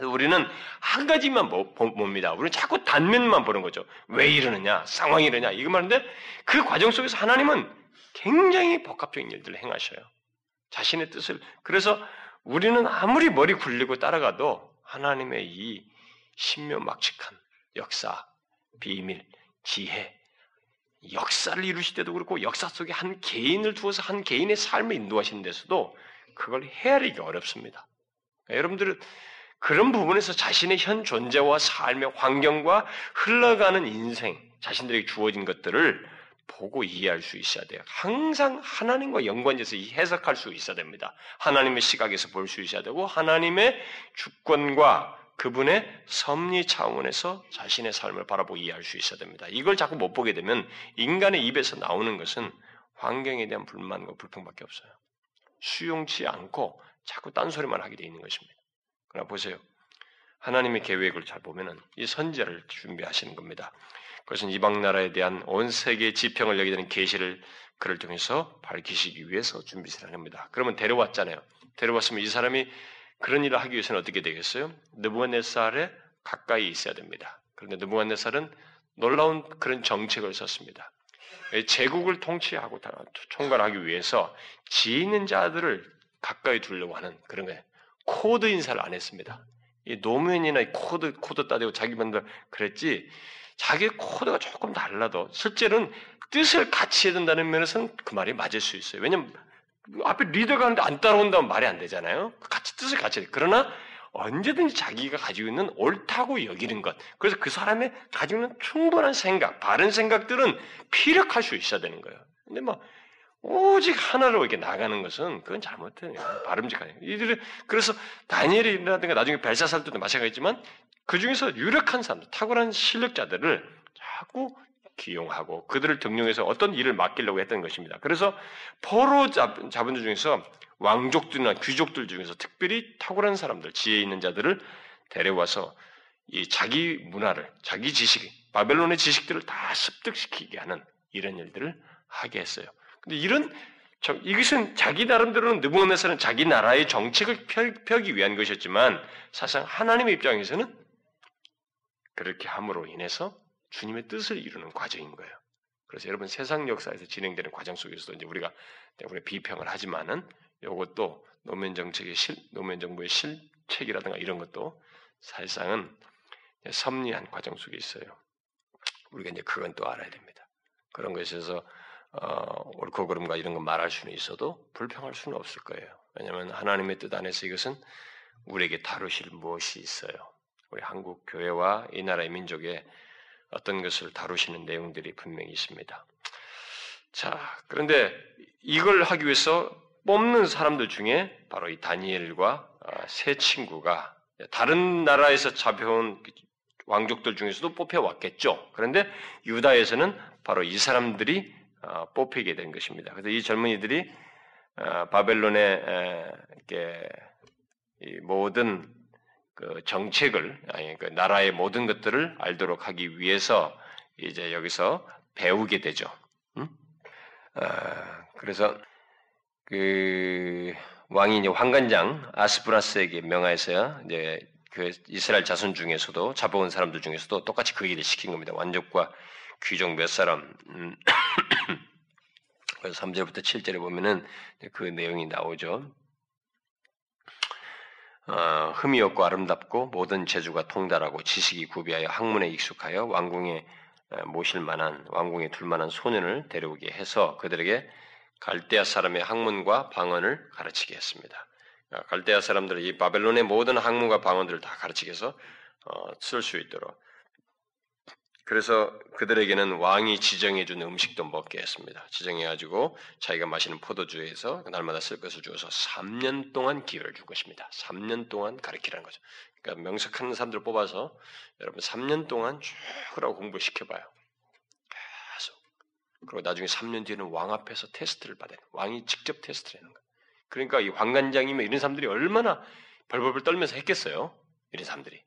우리는 한 가지만 봅니다. 우리는 자꾸 단면만 보는 거죠. 왜 이러느냐, 상황이 이러냐, 이거 말인데 그 과정 속에서 하나님은 굉장히 복합적인 일들을 행하셔요. 자신의 뜻을. 그래서 우리는 아무리 머리 굴리고 따라가도 하나님의 이 신묘막측한 역사, 비밀, 지혜, 역사를 이루실 때도 그렇고 역사 속에 한 개인을 두어서 한 개인의 삶을 인도하시는 데서도 그걸 헤아리기 어렵습니다. 여러분들은 그런 부분에서 자신의 현 존재와 삶의 환경과 흘러가는 인생, 자신들에게 주어진 것들을 보고 이해할 수 있어야 돼요. 항상 하나님과 연관돼서 해석할 수 있어야 됩니다. 하나님의 시각에서 볼 수 있어야 되고 하나님의 주권과 그분의 섭리 차원에서 자신의 삶을 바라보고 이해할 수 있어야 됩니다. 이걸 자꾸 못 보게 되면 인간의 입에서 나오는 것은 환경에 대한 불만과 불평밖에 없어요. 수용치 않고 자꾸 딴소리만 하게 돼 있는 것입니다. 그러나 보세요. 하나님의 계획을 잘 보면은 이 선제를 준비하시는 겁니다. 그것은 이방 나라에 대한 온 세계 지평을 열게 되는 계시를 그를 통해서 밝히시기 위해서 준비를 합니다. 그러면 데려왔잖아요. 데려왔으면 이 사람이 그런 일을 하기 위해서는 어떻게 되겠어요? 느부갓네살에 가까이 있어야 됩니다. 그런데 느부갓네살은 놀라운 그런 정책을 썼습니다. 제국을 통치하고 총괄하기 위해서 지혜 있는 자들을 가까이 두려고 하는 그런 거예요. 코드 인사를 안 했습니다. 이 노무현이나 코드 코드 따대고 자기 만들 그랬지 자기 코드가 조금 달라도 실제로는 뜻을 같이 해야 된다는 면에서는 그 말이 맞을 수 있어요. 왜냐면 앞에 리더가 하는데 안 따라온다면 말이 안 되잖아요. 같이 뜻을 같이 해. 그러나 언제든지 자기가 가지고 있는 옳다고 여기는 것. 그래서 그 사람의 가지고 있는 충분한 생각, 바른 생각들은 피력할 수 있어야 되는 거예요. 근데 뭐 오직 하나로 이렇게 나가는 것은 그건 잘못해요. 바름직하네요. 이들은 그래서 다니엘이라든가 나중에 벨사살도 마찬가지지만 그 중에서 유력한 사람들, 탁월한 실력자들을 자꾸 기용하고 그들을 등용해서 어떤 일을 맡기려고 했던 것입니다. 그래서 포로 잡은 자 중에서 왕족들이나 귀족들 중에서 특별히 탁월한 사람들, 지혜 있는 자들을 데려와서 이 자기 문화를, 자기 지식, 바벨론의 지식들을 다 습득시키게 하는 이런 일들을 하게 했어요. 근데 이런 이것은 자기 나름대로는 느부갓네살은 자기 나라의 정책을 펴기 위한 것이었지만 사실상 하나님의 입장에서는 그렇게 함으로 인해서 주님의 뜻을 이루는 과정인 거예요. 그래서 여러분 세상 역사에서 진행되는 과정 속에서도 이제 우리가 우리 비평을 하지만은 이것도 노무현 정책의 실, 노무현 정부의 실책이라든가 이런 것도 사실상은 섭리한 과정 속에 있어요. 우리가 이제 그건 또 알아야 됩니다. 그런 것에서 어, 옳고 그름과 이런 거 말할 수는 있어도 불평할 수는 없을 거예요. 왜냐하면 하나님의 뜻 안에서 이것은 우리에게 다루실 무엇이 있어요. 우리 한국 교회와 이 나라의 민족의 어떤 것을 다루시는 내용들이 분명히 있습니다. 자, 그런데 이걸 하기 위해서 뽑는 사람들 중에 바로 이 다니엘과 어, 세 친구가 다른 나라에서 잡혀온 왕족들 중에서도 뽑혀왔겠죠. 그런데 유다에서는 바로 이 사람들이 어, 뽑히게 된 것입니다. 그래서 이 젊은이들이 어, 바벨론의 모든 그 정책을 아니 그 나라의 모든 것들을 알도록 하기 위해서 이제 여기서 배우게 되죠. 음? 아, 그래서 그 왕이 이제 황관장 아스브라스에게 명하여서요. 이제 그 이스라엘 자손 중에서도 잡아온 사람들 중에서도 똑같이 그 일을 시킨 겁니다. 왕족과 귀족 몇 사람. 음. 그래서 3절부터 7절에 보면은 그 내용이 나오죠. 어, 흠이 없고 아름답고 모든 재주가 통달하고 지식이 구비하여 학문에 익숙하여 왕궁에 모실 만한 왕궁에 둘 만한 소년을 데려오게 해서 그들에게 갈대아 사람의 학문과 방언을 가르치게 했습니다. 어, 갈대아 사람들은 이 바벨론의 모든 학문과 방언들을 다 가르치게 해서 어, 쓸 수 있도록 그래서 그들에게는 왕이 지정해 준 음식도 먹게 했습니다. 지정해 가지고 자기가 마시는 포도주에서 날마다 쓸 것을 주어서 3년 동안 기회를 준 것입니다. 3년 동안 가르치라는 거죠. 그러니까 명석한 사람들을 뽑아서 여러분 3년 동안 쭉 하고 공부를 시켜봐요. 계속. 그리고 나중에 3년 뒤에는 왕 앞에서 테스트를 받아요. 왕이 직접 테스트를 하는 거예요. 그러니까 이 황관장이면 이런 사람들이 얼마나 벌벌벌 떨면서 했겠어요. 이런 사람들이.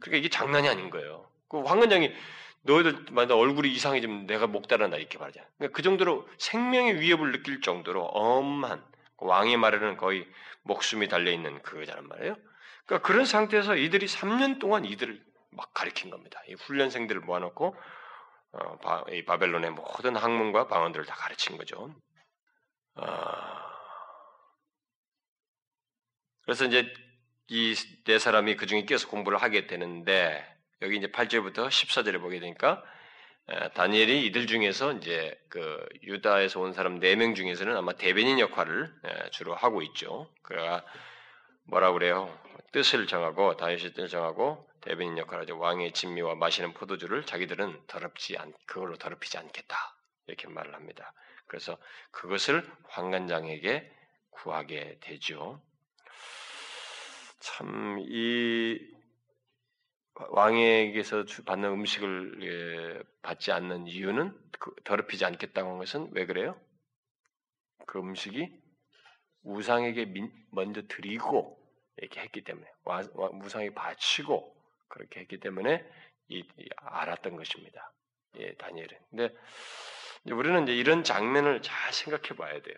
그러니까 이게 장난이 아닌 거예요. 그 황관장이 너희들 만약 얼굴이 이상해지면 내가 목 달아나 이렇게 말하잖아. 그러니까 그 정도로 생명의 위협을 느낄 정도로 엄한 그 왕의 말에는 거의 목숨이 달려 있는 그거잖아 말이에요. 그러니까 그런 상태에서 이들이 3년 동안 이들을 막 가리킨 겁니다. 이 훈련생들을 모아놓고 어, 바, 이 바벨론의 모든 학문과 방언들을 다 가르친 거죠. 어, 그래서 이제 이 네 사람이 그 중에 끼어서 공부를 하게 되는데 여기 이제 8절부터 14절에 보게 되니까 다니엘이 이들 중에서 이제 그 유다에서 온 사람 4명 중에서는 아마 대변인 역할을 주로 하고 있죠. 그가 뭐라 그래요? 뜻을 정하고 다윗의 뜻을 정하고 대변인 역할을 하죠. 왕의 진미와 마시는 포도주를 자기들은 더럽지 않 그걸로 더럽히지 않겠다. 이렇게 말을 합니다. 그래서 그것을 황관장에게 구하게 되죠. 참 이 왕에게서 받는 음식을 예, 받지 않는 이유는 그 더럽히지 않겠다고 한 것은 왜 그래요? 그 음식이 우상에게 먼저 드리고 이렇게 했기 때문에 우상에 바치고 그렇게 했기 때문에 알았던 것입니다. 예, 다니엘은. 근데 우리는 이제 이런 장면을 잘 생각해 봐야 돼요.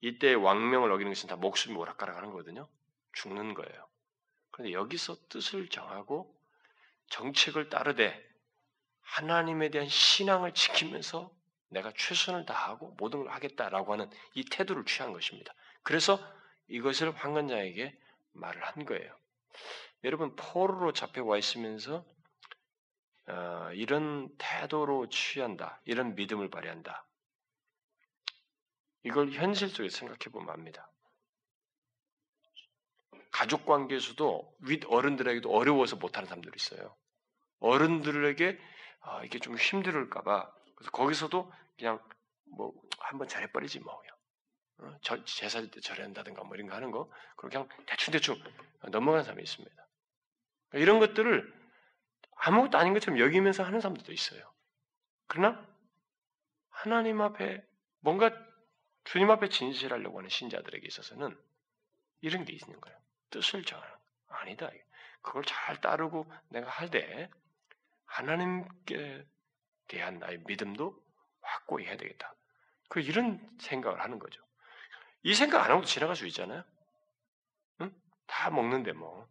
이때 왕명을 어기는 것은 다 목숨이 오락가락하는 거거든요. 죽는 거예요. 그런데 여기서 뜻을 정하고 정책을 따르되 하나님에 대한 신앙을 지키면서 내가 최선을 다하고 모든 걸 하겠다라고 하는 이 태도를 취한 것입니다. 그래서 이것을 황관장에게 말을 한 거예요. 여러분 포로로 잡혀와 있으면서 어, 이런 태도로 취한다, 이런 믿음을 발휘한다. 이걸 현실 속에서 생각해 보면 압니다. 가족 관계에서도 윗 어른들에게도 어려워서 못하는 사람들이 있어요. 어른들에게 아, 이게 좀 힘들을까봐 그래서 거기서도 그냥 뭐 한번 잘해버리지 뭐 그냥 어? 저, 제사 때 절한다든가 뭐 이런 거 하는 거 그냥 대충 대충 넘어가는 사람이 있습니다. 그러니까 이런 것들을 아무것도 아닌 것처럼 여기면서 하는 사람들도 있어요. 그러나 하나님 앞에 뭔가 주님 앞에 진실하려고 하는 신자들에게 있어서는 이런 게 있는 거예요. 뜻을 정하는 아니다. 그걸 잘 따르고 내가 할때 하나님께 대한 나의 믿음도 확고히 해야 되겠다. 그 이런 생각을 하는 거죠. 이 생각 안 하고 지나갈 수 있잖아요. 응? 다 먹는데 뭐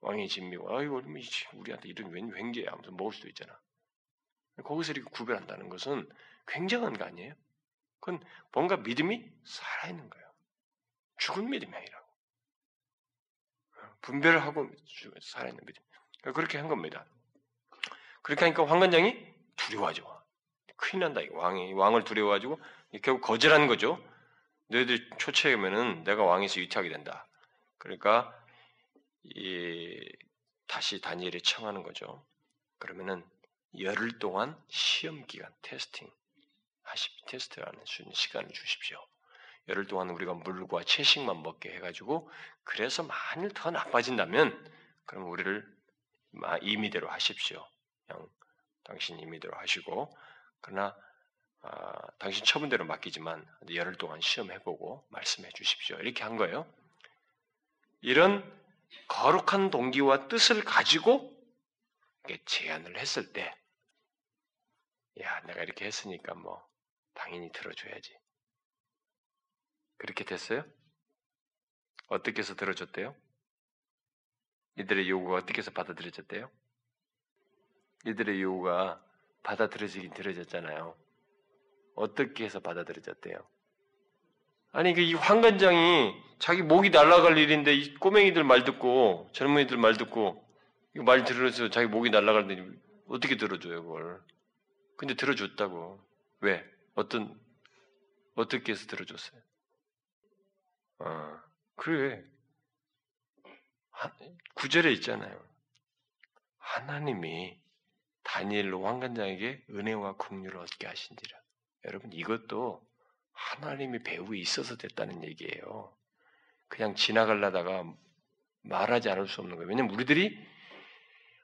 왕의 진미고 아이고 뭐 우리한테 이런 왠괴야 아무튼 먹을 수도 있잖아. 거기서 이렇게 구별한다는 것은 굉장한 거 아니에요? 그건 뭔가 믿음이 살아있는 거예요. 죽은 믿음이 아니라고. 분별을 하고 살아있는 믿음. 그렇게 한 겁니다. 그렇게 하니까 황관장이 두려워하죠. 큰일 난다. 왕이 왕을 두려워가지고 결국 거절하는 거죠. 너희들 초췌하면은 내가 왕에서 유퇴하게 된다. 그러니까 이 다시 다니엘이 청하는 거죠. 그러면은 열흘 동안 시험 기간 테스팅 하시 테스트라는 시간을 주십시오. 열흘 동안 우리가 물과 채식만 먹게 해가지고 그래서 만일 더 나빠진다면 그럼 우리를 임의대로 하십시오. 그냥 당신 임의대로 하시고 그러나 아, 당신 처분대로 맡기지만 열흘 동안 시험해보고 말씀해 주십시오. 이렇게 한 거예요. 이런 거룩한 동기와 뜻을 가지고 제안을 했을 때, 야, 내가 이렇게 했으니까 뭐, 당연히 들어줘야지. 그렇게 됐어요? 어떻게 해서 들어줬대요? 이들의 요구가 어떻게 해서 받아들여졌대요? 이들의 요구가 받아들여지긴 들어졌잖아요. 어떻게 해서 받아들여졌대요? 아니 그 이 황관장이 자기 목이 날아갈 일인데 이 꼬맹이들 말 듣고 젊은이들 말 듣고 이거 말 들으면서 자기 목이 날아가는데 어떻게 들어줘요 그걸? 근데 들어줬다고 왜? 어떤 어떻게 해서 들어줬어요? 아 그래 구절에 있잖아요. 하나님이 다니엘로 왕관장에게 은혜와 긍휼을 얻게 하신지라. 여러분 이것도 하나님이 배후에 있어서 됐다는 얘기예요. 그냥 지나갈라다가 말하지 않을 수 없는 거예요. 왜냐면 우리들이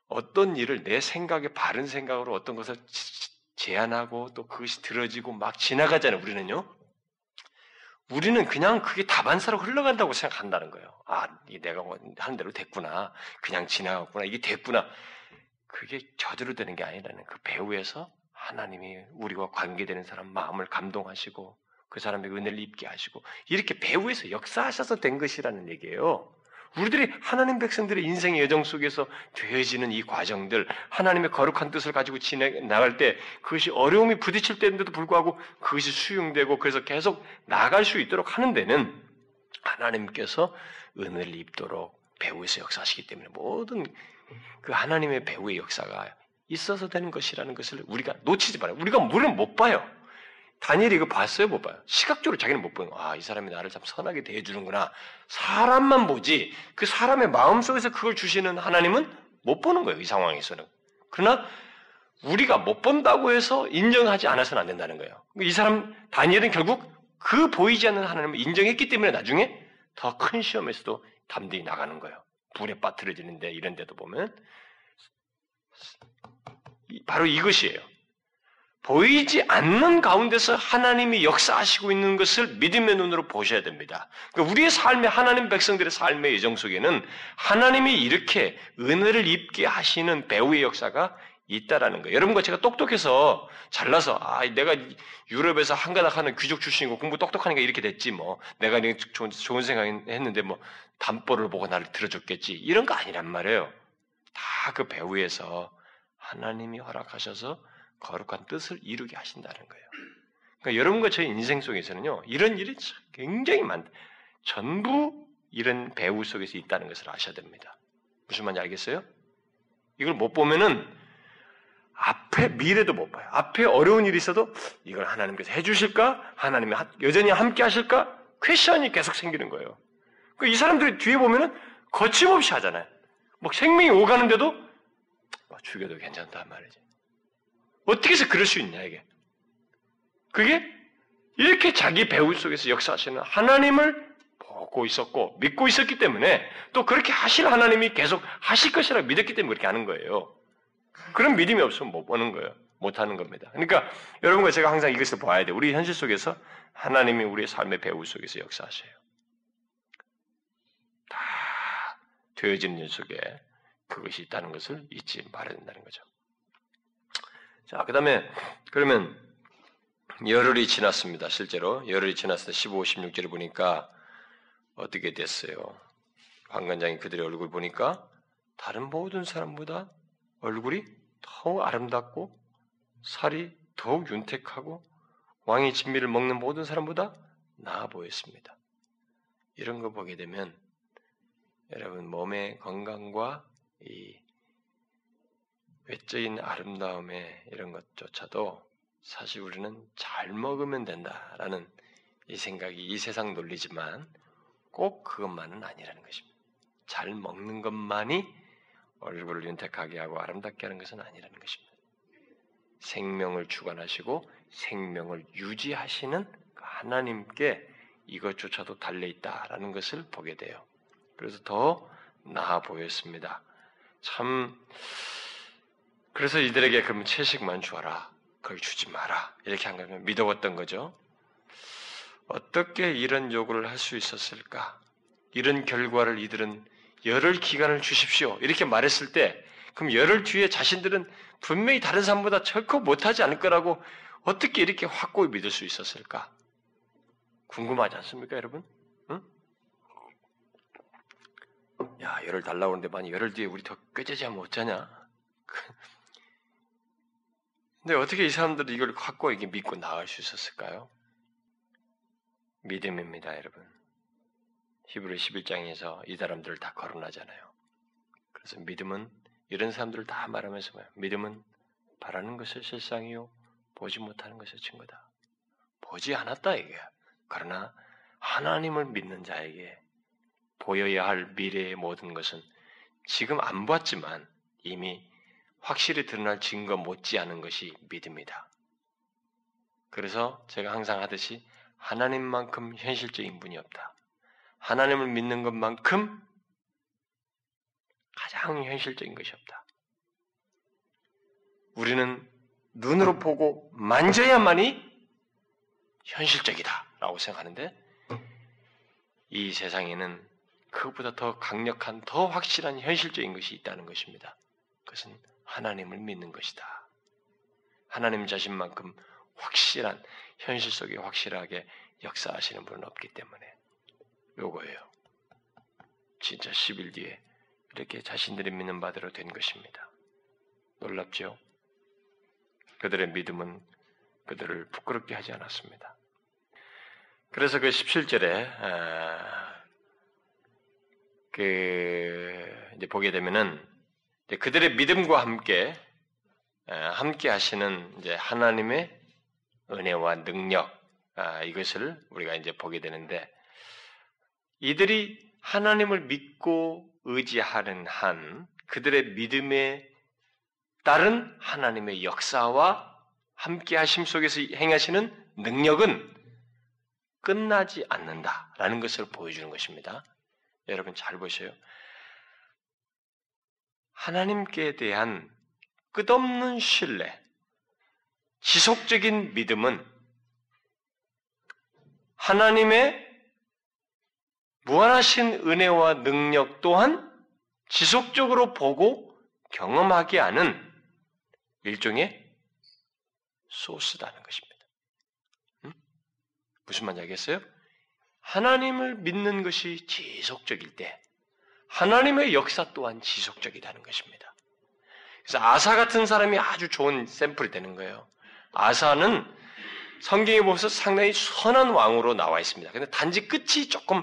어떤 일을 내 생각에 바른 생각으로 어떤 것을 제안하고 또 그것이 들어지고 막 지나가잖아요. 우리는요. 우리는 그냥 그게 다반사로 흘러간다고 생각한다는 거예요. 아, 내가 하는 대로 됐구나. 그냥 지나갔구나. 이게 됐구나. 그게 저대로 되는 게 아니라는 그 배후에서 하나님이 우리와 관계되는 사람 마음을 감동하시고 그 사람의 은혜를 입게 하시고 이렇게 배후에서 역사하셔서 된 것이라는 얘기예요. 우리들이 하나님 백성들의 인생의 여정 속에서 되어지는 이 과정들, 하나님의 거룩한 뜻을 가지고 지내 나갈 때 그것이 어려움이 부딪힐 때인데도 불구하고 그것이 수용되고 그래서 계속 나갈 수 있도록 하는 데는 하나님께서 은혜를 입도록 배후에서 역사하시기 때문에 모든 그 하나님의 배후의 역사가 있어서 되는 것이라는 것을 우리가 놓치지 말아요. 우리가 물은 못 봐요. 다니엘이 이거 봤어요? 못 봐요? 시각적으로 자기는 못 보는 거. 아, 이 사람이 나를 참 선하게 대해주는구나. 사람만 보지, 그 사람의 마음 속에서 그걸 주시는 하나님은 못 보는 거예요. 이 상황에서는. 그러나 우리가 못 본다고 해서 인정하지 않아서는 안 된다는 거예요. 이 사람, 다니엘은 결국 그 보이지 않는 하나님을 인정했기 때문에 나중에 더 큰 시험에서도 담대히 나가는 거예요. 불에 빠뜨려지는데 이런 데도 보면 바로 이것이에요. 보이지 않는 가운데서 하나님이 역사하시고 있는 것을 믿음의 눈으로 보셔야 됩니다. 그러니까 우리의 삶의 하나님 백성들의 삶의 예정 속에는 하나님이 이렇게 은혜를 입게 하시는 배우의 역사가 있다라는 거예요. 여러분과 제가 똑똑해서 잘나서 아 내가 유럽에서 한가닥 하는 귀족 출신이고 공부 똑똑하니까 이렇게 됐지 뭐 내가 좋은, 좋은 생각했는데 뭐 담보를 보고 나를 들어줬겠지 이런 거 아니란 말이에요. 다 그 배후에서 하나님이 허락하셔서 거룩한 뜻을 이루게 하신다는 거예요. 그러니까 여러분과 저희 인생 속에서는요, 이런 일이 굉장히 많, 전부 이런 배우 속에서 있다는 것을 아셔야 됩니다. 무슨 말인지 알겠어요? 이걸 못 보면은 앞에 미래도 못 봐요. 앞에 어려운 일이 있어도 이걸 하나님께서 해주실까? 하나님이 여전히 함께 하실까? 퀘션이 계속 생기는 거예요. 그이 사람들이 뒤에 보면은 거침없이 하잖아요. 뭐 생명이 오가는데도 뭐 죽여도 괜찮단 말이지. 어떻게 해서 그럴 수 있냐 이게. 그게 이렇게 자기 배우 속에서 역사하시는 하나님을 보고 있었고 믿고 있었기 때문에 또 그렇게 하실 하나님이 계속 하실 것이라고 믿었기 때문에 그렇게 하는 거예요. 그런 믿음이 없으면 못 보는 거예요. 못 하는 겁니다. 그러니까 여러분과 제가 항상 이것을 봐야 돼. 우리 현실 속에서 하나님이 우리의 삶의 배우 속에서 역사하셔요. 다 되어지는 일 속에 그것이 있다는 것을 잊지 말아야 된다는 거죠. 자, 그 다음에 그러면 열흘이 지났습니다. 실제로 열흘이 지났을 때 15, 16절을 보니까 어떻게 됐어요? 황관장이 그들의 얼굴 보니까 다른 모든 사람보다 얼굴이 더욱 아름답고 살이 더욱 윤택하고 왕의 진미를 먹는 모든 사람보다 나아 보였습니다. 이런 거 보게 되면 여러분 몸의 건강과 이 외적인 아름다움의 이런 것조차도 사실 우리는 잘 먹으면 된다라는 이 생각이 이 세상 논리지만 꼭 그것만은 아니라는 것입니다. 잘 먹는 것만이 얼굴을 윤택하게 하고 아름답게 하는 것은 아니라는 것입니다. 생명을 주관하시고 생명을 유지하시는 그 하나님께 이것조차도 달려 있다라는 것을 보게 돼요. 그래서 더 나아 보였습니다. 참 그래서 이들에게 그러면 채식만 주어라. 그걸 주지 마라. 이렇게 한 거면 믿어왔던 거죠. 어떻게 이런 요구를 할 수 있었을까? 이런 결과를 이들은 열흘 기간을 주십시오. 이렇게 말했을 때, 그럼 열흘 뒤에 자신들은 분명히 다른 사람보다 절코 못하지 않을 거라고 어떻게 이렇게 확고히 믿을 수 있었을까? 궁금하지 않습니까, 여러분? 응? 야, 열흘 달라고 하는데 만약 열흘 뒤에 우리 더 꾀죄지하면 어쩌냐? 근데 어떻게 이 사람들이 이걸 확고히 믿고 나갈 수 있었을까요? 믿음입니다, 여러분. 히브리 11장에서 이 사람들을 다 거론하잖아요. 그래서 믿음은 이런 사람들을 다 말하면서 뭐예요? 믿음은 바라는 것을 실상이요 보지 못하는 것의 증거다. 보지 않았다 이게. 그러나 하나님을 믿는 자에게 보여야 할 미래의 모든 것은 지금 안 봤지만 이미 확실히 드러날 증거 못지않은 것이 믿음이다. 그래서 제가 항상 하듯이 하나님만큼 현실적인 분이 없다. 하나님을 믿는 것만큼 가장 현실적인 것이 없다. 우리는 눈으로 보고 만져야만이 현실적이다. 라고 생각하는데, 이 세상에는 그것보다 더 강력한, 더 확실한 현실적인 것이 있다는 것입니다. 그것은 하나님을 믿는 것이다. 하나님 자신만큼 확실한 현실 속에 확실하게 역사하시는 분은 없기 때문에 요거예요. 진짜 10일 뒤에 이렇게 자신들이 믿는 바대로 된 것입니다. 놀랍죠? 그들의 믿음은 그들을 부끄럽게 하지 않았습니다. 그래서 그 17절에 아, 그 이제 보게 되면은 그들의 믿음과 함께 함께 하시는 이제 하나님의 은혜와 능력 아, 이것을 우리가 이제 보게 되는데 이들이 하나님을 믿고 의지하는 한 그들의 믿음에 따른 하나님의 역사와 함께 하심 속에서 행하시는 능력은 끝나지 않는다라는 것을 보여주는 것입니다. 여러분 잘 보세요. 하나님께 대한 끝없는 신뢰, 지속적인 믿음은 하나님의 무한하신 은혜와 능력 또한 지속적으로 보고 경험하게 하는 일종의 소스라는 것입니다. 음? 무슨 말인지 알겠어요? 하나님을 믿는 것이 지속적일 때 하나님의 역사 또한 지속적이라는 것입니다. 그래서 아사 같은 사람이 아주 좋은 샘플이 되는 거예요. 아사는 성경에 보면서 상당히 선한 왕으로 나와 있습니다. 근데 단지 끝이 조금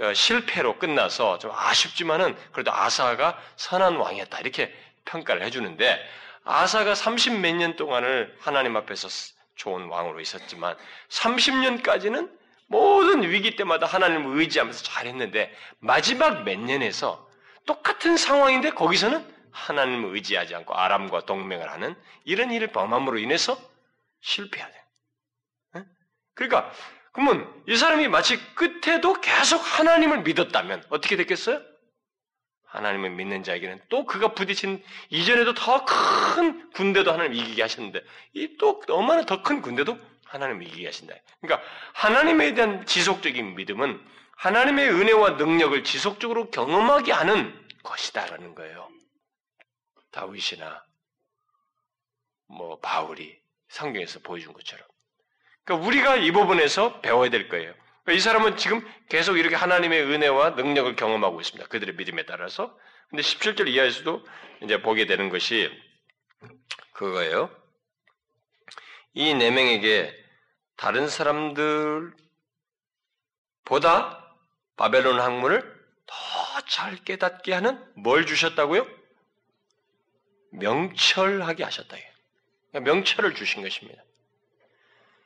어, 실패로 끝나서 좀 아쉽지만은 그래도 아사가 선한 왕이었다 이렇게 평가를 해주는데 아사가 30 몇 년 동안을 하나님 앞에서 좋은 왕으로 있었지만 30년까지는 모든 위기 때마다 하나님을 의지하면서 잘했는데 마지막 몇 년에서 똑같은 상황인데 거기서는 하나님을 의지하지 않고 아람과 동맹을 하는 이런 일을 범함으로 인해서 실패하게 돼. 그러니까 그러면 이 사람이 마치 끝에도 계속 하나님을 믿었다면 어떻게 됐겠어요? 하나님을 믿는 자에게는 또 그가 부딪힌 이전에도 더 큰 군대도 하나님 이기게 하셨는데 이 또 얼마나 더 큰 군대도 하나님을 이기게 하신다. 그러니까 하나님에 대한 지속적인 믿음은 하나님의 은혜와 능력을 지속적으로 경험하게 하는 것이다라는 거예요. 다윗이나 뭐 바울이 성경에서 보여준 것처럼. 그러니까 우리가 이 부분에서 배워야 될 거예요. 이 사람은 지금 계속 이렇게 하나님의 은혜와 능력을 경험하고 있습니다. 그들의 믿음에 따라서. 근데 17절 이하에서도 이제 보게 되는 것이 그거예요. 이 네 명에게 다른 사람들보다 바벨론 학문을 더 잘 깨닫게 하는 뭘 주셨다고요? 명철하게 하셨다. 그러니까 명철을 주신 것입니다.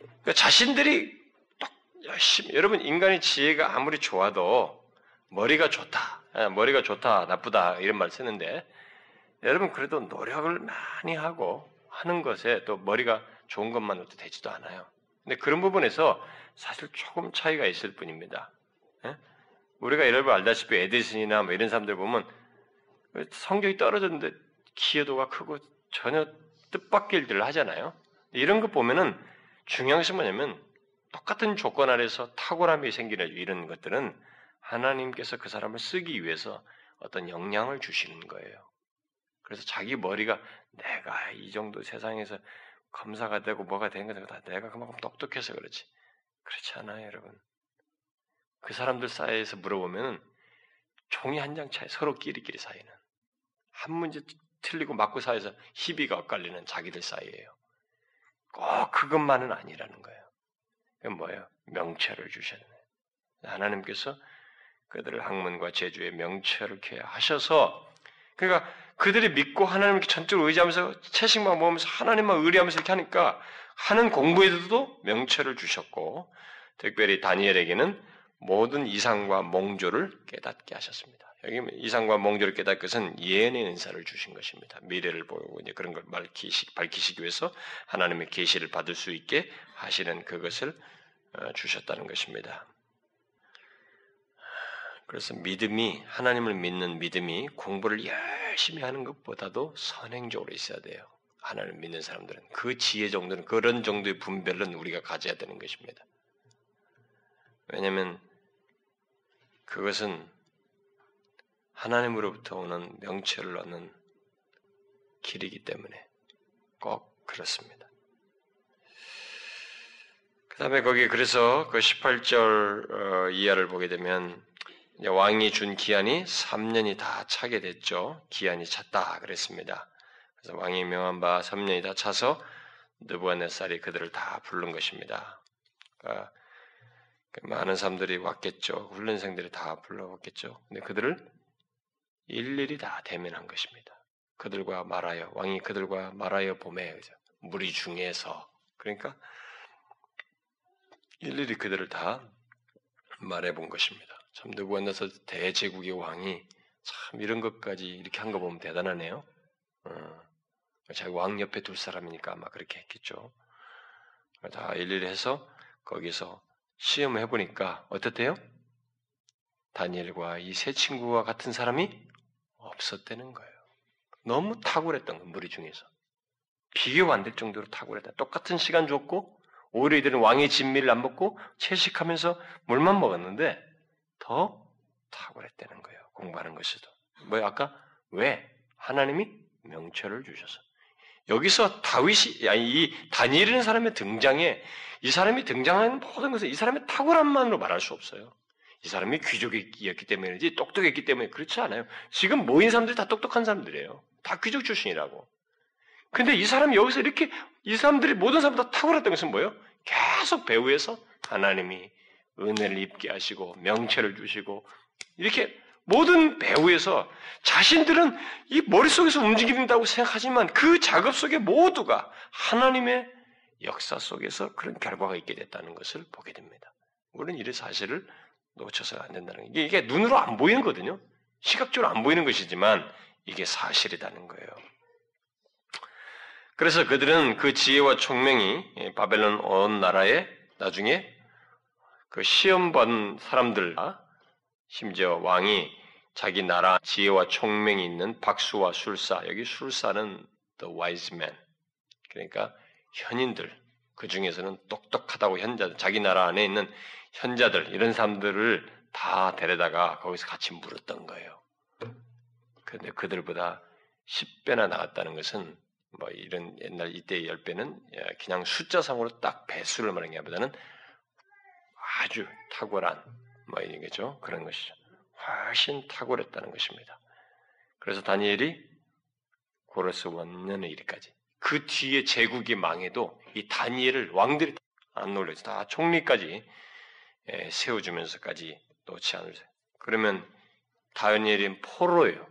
그러니까 자신들이 열심히 여러분 인간의 지혜가 아무리 좋아도 머리가 좋다, 예, 머리가 좋다, 나쁘다 이런 말 쓰는데 여러분 그래도 노력을 많이 하고 하는 것에 또 머리가 좋은 것만으로 되지도 않아요. 근데 그런 부분에서 사실 조금 차이가 있을 뿐입니다. 예? 우리가 여러분 알다시피 에디슨이나 뭐 이런 사람들 보면 성격이 떨어졌는데 기여도가 크고 전혀 뜻밖의 일들을 하잖아요. 이런 거 보면은 중요한 것이 뭐냐면 똑같은 조건 아래서 탁월함이 생기는 이런 것들은 하나님께서 그 사람을 쓰기 위해서 어떤 영향을 주시는 거예요. 그래서 자기 머리가 내가 이 정도 세상에서 검사가 되고 뭐가 되는 것은 다 내가 그만큼 똑똑해서 그렇지. 그렇지 않아요, 여러분. 그 사람들 사이에서 물어보면 종이 한 장 차이 서로 끼리끼리 사이는 한 문제 틀리고 맞고 사이에서 희비가 엇갈리는 자기들 사이에요. 꼭 그것만은 아니라는 거예요. 그건 뭐예요? 명철을 주셨네. 하나님께서 그들을 학문과 제주의 명철을 이렇게 하셔서 그러니까 그들이 믿고 하나님께 전적으로 의지하면서 채식만 모으면서 하나님만 의뢰하면서 이렇게 하니까 하는 공부에도 명철을 주셨고 특별히 다니엘에게는 모든 이상과 몽조를 깨닫게 하셨습니다. 여기 이상과 몽조를 깨닫 것은 예언의 은사를 주신 것입니다. 미래를 보고 이제 그런 걸 밝히시, 밝히시기 위해서 하나님의 계시를 받을 수 있게 하시는 그것을 어, 주셨다는 것입니다. 그래서 믿음이 하나님을 믿는 믿음이 공부를 열 심히 하는 것보다도 선행적으로 있어야 돼요. 하나님을 믿는 사람들은 그 지혜 정도는 그런 정도의 분별은 우리가 가져야 되는 것입니다. 왜냐하면 그것은 하나님으로부터 오는 명체를 얻는 길이기 때문에 꼭 그렇습니다. 그 다음에 거기 그래서 그 18절 어, 이하를 보게 되면 왕이 준 기한이 3년이 다 차게 됐죠. 기한이 찼다 그랬습니다. 그래서 왕이 명한 바 3년이 다 차서 느부갓네살이 그들을 다 부른 것입니다. 그러니까 많은 사람들이 왔겠죠. 훈련생들이 다 불러왔겠죠. 근데 그들을 일일이 다 대면한 것입니다. 그들과 말하여 왕이 그들과 말하여 봄에 무리 중에서 그러니까 일일이 그들을 다 말해 본 것입니다. 참 느부갓네살 대제국의 왕이 참 이런 것까지 이렇게 한 거 보면 대단하네요. 어, 자기 왕 옆에 둘 사람이니까 아마 그렇게 했겠죠. 다 일일이 해서 거기서 시험을 해보니까 어떻대요? 다니엘과 이 세 친구와 같은 사람이 없었다는 거예요. 너무 탁월했던 거 무리 중에서 비교가 안될 정도로 탁월했다. 똑같은 시간 줬고 오히려 이들은 왕의 진미를 안 먹고 채식하면서 물만 먹었는데 더 탁월했다는 거예요. 공부하는 것에도. 뭐 아까 왜 하나님이 명철을 주셔서 여기서 다윗이 아니 이 다니엘이라는 사람의 등장에 이 사람이 등장하는 모든 것을 이 사람의 탁월함만으로 말할 수 없어요. 이 사람이 귀족이었기 때문이지 똑똑했기 때문에 그렇지 않아요. 지금 모인 사람들이 다 똑똑한 사람들이에요. 다 귀족 출신이라고. 근데 이 사람이 여기서 이렇게 이 사람들이 모든 사람다 탁월했던 것은 뭐예요? 계속 배후에서 하나님이 은혜를 입게 하시고 명체를 주시고 이렇게 모든 배우에서 자신들은 이 머릿속에서 움직인다고 생각하지만 그 작업 속에 모두가 하나님의 역사 속에서 그런 결과가 있게 됐다는 것을 보게 됩니다. 우리는 이 사실을 놓쳐서는 안 된다는 게 이게 눈으로 안 보이는 거거든요. 시각적으로 안 보이는 것이지만 이게 사실이라는 거예요. 그래서 그들은 그 지혜와 총명이 바벨론 온 나라에 나중에 그 시험 본 사람들, 심지어 왕이 자기 나라 지혜와 총명이 있는 박수와 술사, 여기 술사는 the wise man. 그러니까 현인들, 그 중에서는 똑똑하다고 현자들, 자기 나라 안에 있는 현자들, 이런 사람들을 다 데려다가 거기서 같이 물었던 거예요. 그런데 그들보다 10배나 나갔다는 것은 뭐 이런 옛날 이때의 10배는 그냥 숫자상으로 딱 배수를 말하는 게 보다는 아주 탁월한 뭐 이런 거죠. 그런 것이죠. 훨씬 탁월했다는 것입니다. 그래서 다니엘이 고레스 원년의 일까지 그 뒤에 제국이 망해도 이 다니엘을 왕들이 안 놀래죠. 다 총리까지 세워주면서까지 놓지 않으세요. 그러면 다니엘은 포로예요.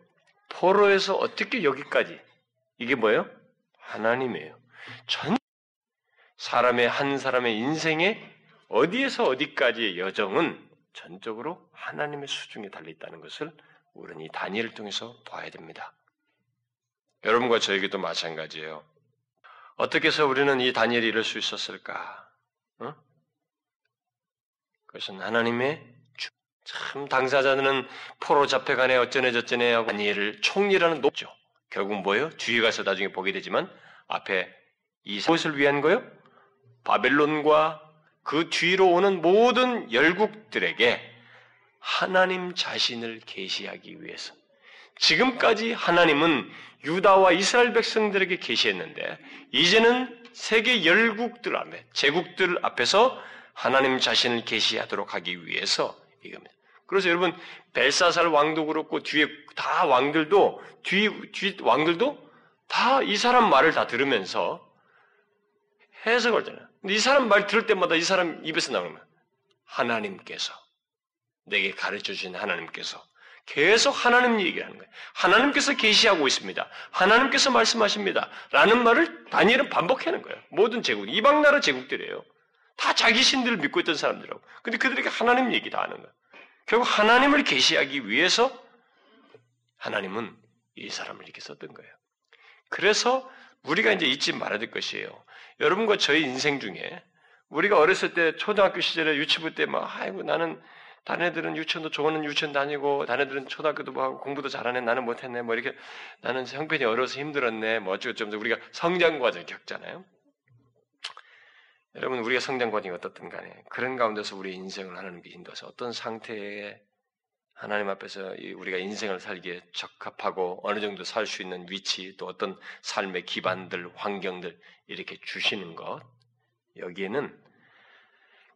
포로에서 어떻게 여기까지 이게 뭐예요? 하나님이에요. 전 사람의 한 사람의 인생에 어디에서 어디까지의 여정은 전적으로 하나님의 수중에 달려 있다는 것을 우리는 이 다니엘을 통해서 봐야 됩니다. 여러분과 저에게도 마찬가지예요. 어떻게 해서 우리는 이 다니엘이 이럴 수 있었을까? 어? 그것은 하나님의 주. 참 당사자는 포로 잡혀가네 어쩌네 저쩌네 하고 다니엘을 총리라는 높죠. 결국 뭐예요? 뒤에 가서 나중에 보게 되지만 앞에 이 무엇을 위한 거요? 바벨론과 그 뒤로 오는 모든 열국들에게 하나님 자신을 계시하기 위해서 지금까지 하나님은 유다와 이스라엘 백성들에게 계시했는데 이제는 세계 열국들 앞에 제국들 앞에서 하나님 자신을 계시하도록 하기 위해서 이겁니다. 그래서 여러분 벨사살 왕도 그렇고 뒤에 다 왕들도 뒤, 뒤 왕들도 다 이 사람 말을 다 들으면서 해석을 하잖아요. 근데 이 사람 말 들을 때마다 이 사람 입에서 나오는 거예요. 하나님께서 내게 가르쳐 주신 하나님께서 계속 하나님 얘기를 하는 거예요. 하나님께서 계시하고 있습니다. 하나님께서 말씀하십니다. 라는 말을 다니엘은 반복하는 거예요. 모든 제국, 이방 나라 제국들이에요. 다 자기 신들을 믿고 있던 사람들하고. 근데 그들에게 하나님 얘기 다 하는 거예요. 결국 하나님을 계시하기 위해서 하나님은 이 사람을 이렇게 썼던 거예요. 그래서 우리가 이제 잊지 말아야 될 것이에요. 여러분과 저희 인생 중에 우리가 어렸을 때 초등학교 시절에 유치부 때 막 아이고 나는 다른 애들은 유치원도 좋은 유치원 다니고 다른 애들은 초등학교도 뭐 하고 공부도 잘하네 나는 못했네 뭐 이렇게 나는 형편이 어려서 힘들었네 뭐 어쩌고저쩌고 우리가 성장 과정 겪잖아요. 여러분 우리가 성장 과정이 어떻든 간에 그런 가운데서 우리 인생을 하나님께 인도해서 어떤 상태에 하나님 앞에서 우리가 인생을 살기에 적합하고 어느 정도 살 수 있는 위치 또 어떤 삶의 기반들 환경들 이렇게 주시는 것 여기에는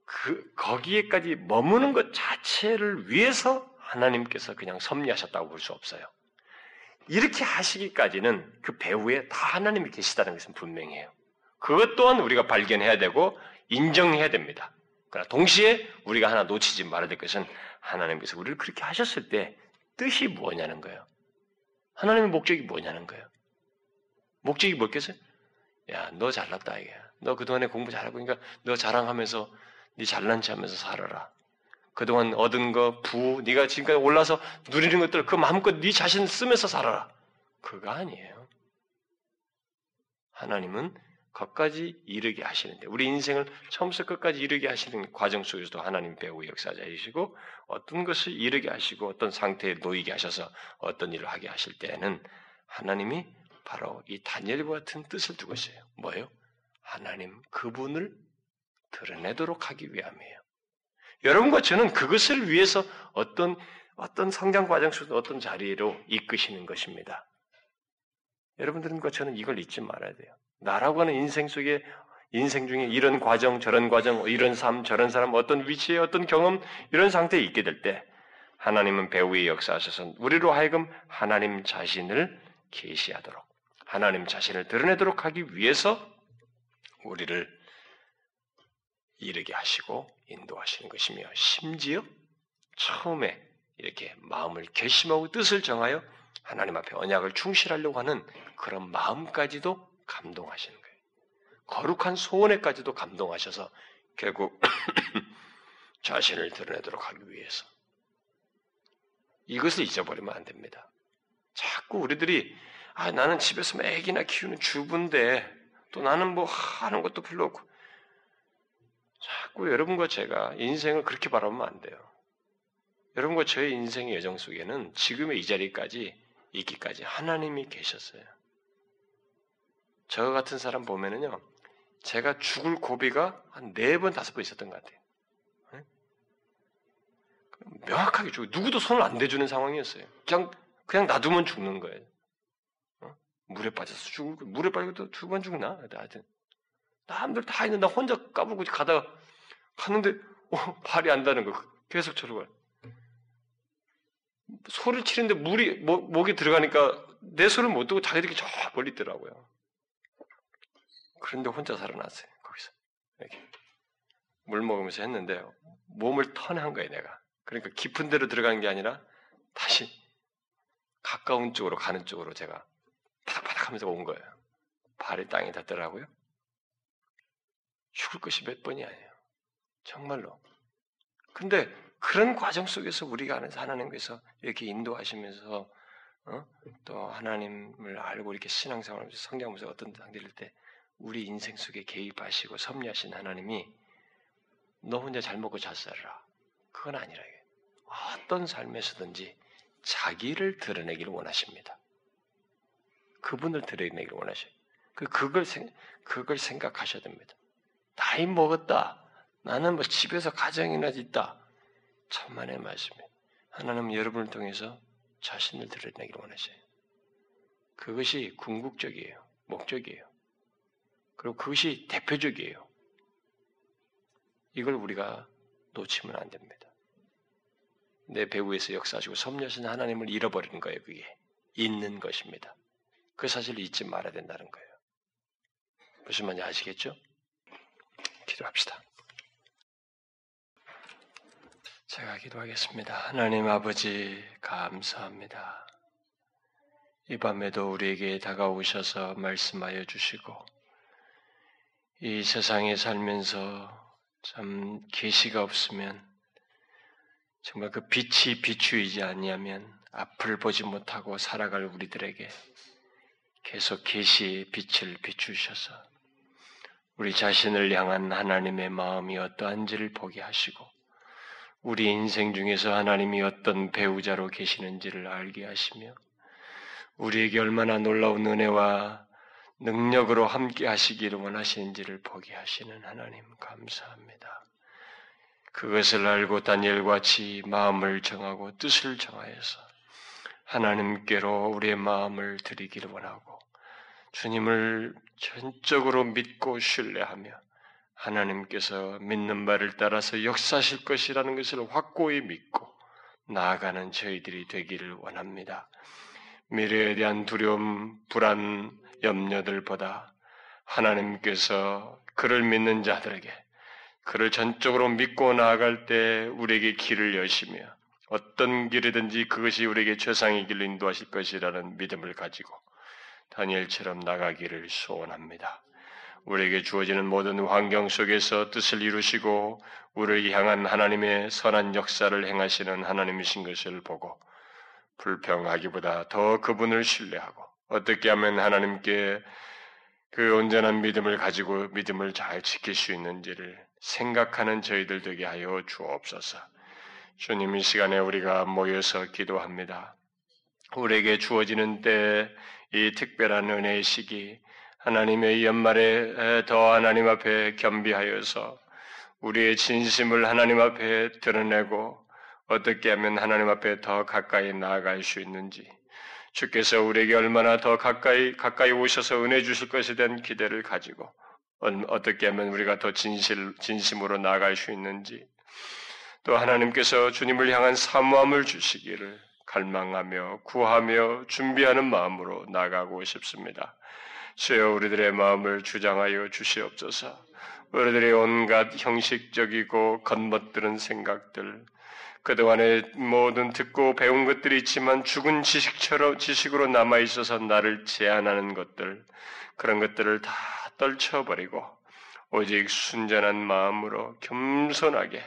그 거기에까지 머무는 것 자체를 위해서 하나님께서 그냥 섭리하셨다고 볼 수 없어요. 이렇게 하시기까지는 그 배후에 다 하나님이 계시다는 것은 분명해요. 그것 또한 우리가 발견해야 되고 인정해야 됩니다. 그러나 동시에 우리가 하나 놓치지 말아야 될 것은 하나님께서 우리를 그렇게 하셨을 때 뜻이 뭐냐는 거예요. 하나님의 목적이 뭐냐는 거예요. 목적이 뭐겠어요? 야, 너 잘났다 이게. 너 그동안에 공부 잘하고 그러니까 너 자랑하면서 네 잘난 체 하면서 살아라. 그동안 얻은 거, 부, 네가 지금까지 올라서 누리는 것들 그 마음껏 네 자신 쓰면서 살아라. 그거 아니에요. 하나님은 거까지 이르게 하시는데 우리 인생을 처음부터 끝까지 이르게 하시는 과정 속에서도 하나님 배우 역사자이시고 어떤 것을 이르게 하시고 어떤 상태에 놓이게 하셔서 어떤 일을 하게 하실 때에는 하나님이 바로 이 다니엘과 같은 뜻을 두고 있어요. 뭐예요? 하나님 그분을 드러내도록 하기 위함이에요. 여러분과 저는 그것을 위해서 어떤 어떤 성장 과정 속에서 어떤 자리로 이끄시는 것입니다. 여러분들과 저는 이걸 잊지 말아야 돼요. 나라고 하는 인생 속에 인생 중에 이런 과정, 저런 과정, 이런 삶, 저런 사람, 어떤 위치에 어떤 경험, 이런 상태에 있게 될 때, 하나님은 배우의 역사하셔서 우리로 하여금 하나님 자신을 계시하도록, 하나님 자신을 드러내도록 하기 위해서 우리를 이르게 하시고 인도하시는 것이며, 심지어 처음에 이렇게 마음을 결심하고 뜻을 정하여 하나님 앞에 언약을 충실하려고 하는 그런 마음까지도 감동하시는 거예요. 거룩한 소원에까지도 감동하셔서 결국 자신을 드러내도록 하기 위해서 이것을 잊어버리면 안 됩니다. 자꾸 우리들이 아 나는 집에서 뭐 애기나 키우는 주부인데 또 나는 뭐 하는 것도 별로 없고 자꾸 여러분과 제가 인생을 그렇게 바라보면 안 돼요. 여러분과 저의 인생의 여정 속에는 지금의 이 자리까지 있기까지 하나님이 계셨어요. 저 같은 사람 보면은요, 제가 죽을 고비가 한 네 번, 다섯 번 있었던 것 같아요. 네? 명확하게 죽고, 누구도 손을 안 대주는 상황이었어요. 그냥, 그냥 놔두면 죽는 거예요. 어? 물에 빠져서 죽을, 물에 빠져도 두번 죽나? 하여튼. 남들 다 있는데, 나 혼자 까불고 가다가, 갔는데, 어, 발이 안다는 거. 계속 저러 가 소를 치는데 물이 목, 목에 들어가니까 내 손을 못 두고 자기들이 저 멀리 있더라고요. 그런데 혼자 살아났어요. 거기서 이렇게 물 먹으면서 했는데 몸을 턴한 거예요. 내가 그러니까 깊은 데로 들어간 게 아니라 다시 가까운 쪽으로 가는 쪽으로 제가 바닥바닥하면서 온 거예요. 발이 땅에 닿더라고요. 죽을 것이 몇 번이 아니에요. 정말로. 근데 그런 과정 속에서 우리가 아는 하나님께서 이렇게 인도하시면서 어? 또 하나님을 알고 이렇게 신앙생활하면서 성장하면서 어떤 상태일 때 우리 인생 속에 개입하시고 섭리하신 하나님이 너 혼자 잘 먹고 잘 살아라. 그건 아니라 어떤 삶에서든지 자기를 드러내기를 원하십니다. 그분을 드러내기를 원하셔요. 그 그걸 생 그걸 생각하셔야 됩니다. 나이 먹었다. 나는 뭐 집에서 가정이나 있다. 천만의 말씀이 하나님은 여러분을 통해서 자신을 드러내기를 원하셔요. 그것이 궁극적이에요. 목적이에요. 그리고 그것이 대표적이에요. 이걸 우리가 놓치면 안 됩니다. 내 배후에서 역사하시고 섭리하신 하나님을 잃어버리는 거예요. 그게 있는 것입니다. 그 사실을 잊지 말아야 된다는 거예요. 무슨 말인지 아시겠죠? 기도합시다. 제가 기도하겠습니다. 하나님 아버지, 감사합니다. 이 밤에도 우리에게 다가오셔서 말씀하여 주시고, 이 세상에 살면서 참 계시가 없으면, 정말 그 빛이 비추이지 않냐면 앞을 보지 못하고 살아갈 우리들에게 계속 계시의 빛을 비추셔서 우리 자신을 향한 하나님의 마음이 어떠한지를 보게 하시고 우리 인생 중에서 하나님이 어떤 배우자로 계시는지를 알게 하시며 우리에게 얼마나 놀라운 은혜와 능력으로 함께 하시기를 원하시는지를 보게 하시는 하나님 감사합니다. 그것을 알고 다니엘과 같이 마음을 정하고 뜻을 정하여서 하나님께로 우리의 마음을 드리기를 원하고 주님을 전적으로 믿고 신뢰하며 하나님께서 믿는 바를 따라서 역사하실 것이라는 것을 확고히 믿고 나아가는 저희들이 되기를 원합니다. 미래에 대한 두려움, 불안, 염려들보다 하나님께서 그를 믿는 자들에게 그를 전적으로 믿고 나아갈 때 우리에게 길을 여시며 어떤 길이든지 그것이 우리에게 최상의 길로 인도하실 것이라는 믿음을 가지고 다니엘처럼 나가기를 소원합니다. 우리에게 주어지는 모든 환경 속에서 뜻을 이루시고 우리를 향한 하나님의 선한 역사를 행하시는 하나님이신 것을 보고 불평하기보다 더 그분을 신뢰하고 어떻게 하면 하나님께 그 온전한 믿음을 가지고 믿음을 잘 지킬 수 있는지를 생각하는 저희들 되게 하여 주옵소서. 주님 이 시간에 우리가 모여서 기도합니다. 우리에게 주어지는 때 이 특별한 은혜의 시기 하나님의 연말에 더 하나님 앞에 겸비하여서 우리의 진심을 하나님 앞에 드러내고 어떻게 하면 하나님 앞에 더 가까이 나아갈 수 있는지 주께서 우리에게 얼마나 더 가까이 가까이 오셔서 은혜 주실 것에 대한 기대를 가지고 어떻게 하면 우리가 더 진실 진심으로 나아갈 수 있는지 또 하나님께서 주님을 향한 사모함을 주시기를 갈망하며 구하며 준비하는 마음으로 나가고 싶습니다. 주여 우리들의 마음을 주장하여 주시옵소서. 우리들의 온갖 형식적이고 겉멋들은 생각들, 그동안에 모든 듣고 배운 것들이 있지만 죽은 지식처럼 지식으로 남아 있어서 나를 제한하는 것들 그런 것들을 다 떨쳐버리고 오직 순전한 마음으로 겸손하게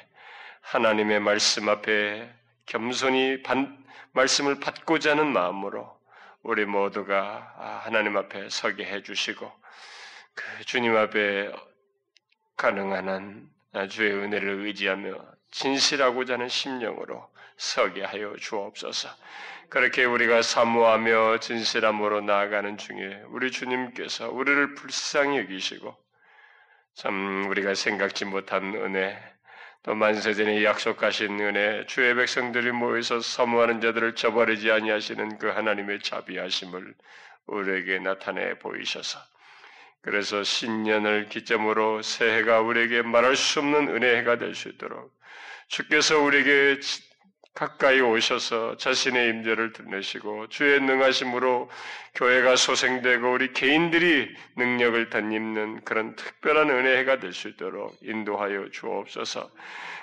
하나님의 말씀 앞에 겸손히 반, 말씀을 받고자 하는 마음으로 우리 모두가 하나님 앞에 서게 해주시고 그 주님 앞에 가능한 한 주의 은혜를 의지하며 진실하고자 하는 심령으로 서게 하여 주옵소서. 그렇게 우리가 사모하며 진실함으로 나아가는 중에 우리 주님께서 우리를 불쌍히 여기시고 참 우리가 생각지 못한 은혜 또 만세전에 약속하신 은혜 주의 백성들이 모여서 사모하는 자들을 저버리지 아니하시는 그 하나님의 자비하심을 우리에게 나타내 보이셔서 그래서 신년을 기점으로 새해가 우리에게 말할 수 없는 은혜가 될 수 있도록 주께서 우리에게 가까이 오셔서 자신의 임재를 드러내시고 주의 능하심으로 교회가 소생되고 우리 개인들이 능력을 덧입는 그런 특별한 은혜가 될 수 있도록 인도하여 주옵소서.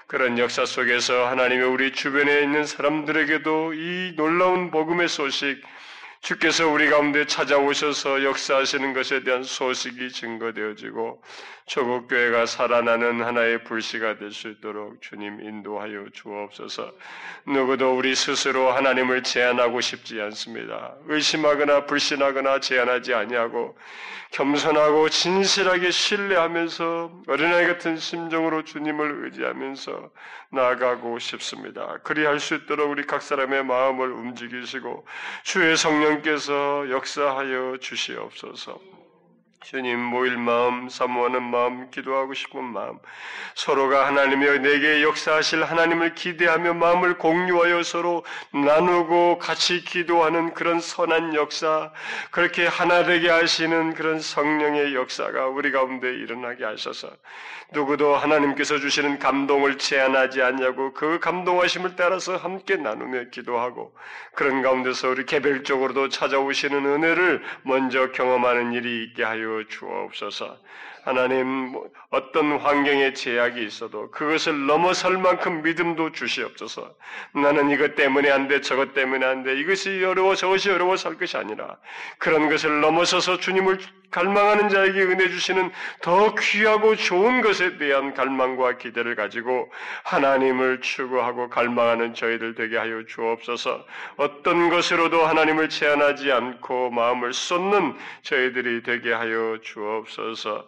그런 역사 속에서 하나님의 우리 주변에 있는 사람들에게도 이 놀라운 복음의 소식 주께서 우리 가운데 찾아오셔서 역사하시는 것에 대한 소식이 증거되어지고 조국 교회가 살아나는 하나의 불씨가 될 수 있도록 주님 인도하여 주옵소서. 누구도 우리 스스로 하나님을 제한하고 싶지 않습니다. 의심하거나 불신하거나 제한하지 아니하고 겸손하고 진실하게 신뢰하면서 어린아이 같은 심정으로 주님을 의지하면서 나아가고 싶습니다. 그리할 수 있도록 우리 각 사람의 마음을 움직이시고 주의 성령께서 역사하여 주시옵소서. 주님 모일 마음, 사모하는 마음, 기도하고 싶은 마음, 서로가 하나님이 내게 역사하실 하나님을 기대하며 마음을 공유하여 서로 나누고 같이 기도하는 그런 선한 역사, 그렇게 하나 되게 하시는 그런 성령의 역사가 우리 가운데 일어나게 하셔서. 누구도 하나님께서 주시는 감동을 제한하지 않냐고 그 감동하심을 따라서 함께 나누며 기도하고 그런 가운데서 우리 개별적으로도 찾아오시는 은혜를 먼저 경험하는 일이 있게 하여 주옵소서. 하나님 뭐 어떤 환경에 제약이 있어도 그것을 넘어설 만큼 믿음도 주시옵소서. 나는 이것 때문에 안 돼, 저것 때문에 안 돼. 이것이 어려워, 저것이 어려워서 할 것이 아니라 그런 것을 넘어서서 주님을 갈망하는 자에게 은혜 주시는 더 귀하고 좋은 것에 대한 갈망과 기대를 가지고 하나님을 추구하고 갈망하는 저희들 되게 하여 주옵소서. 어떤 것으로도 하나님을 제한하지 않고 마음을 쏟는 저희들이 되게 하여 주옵소서.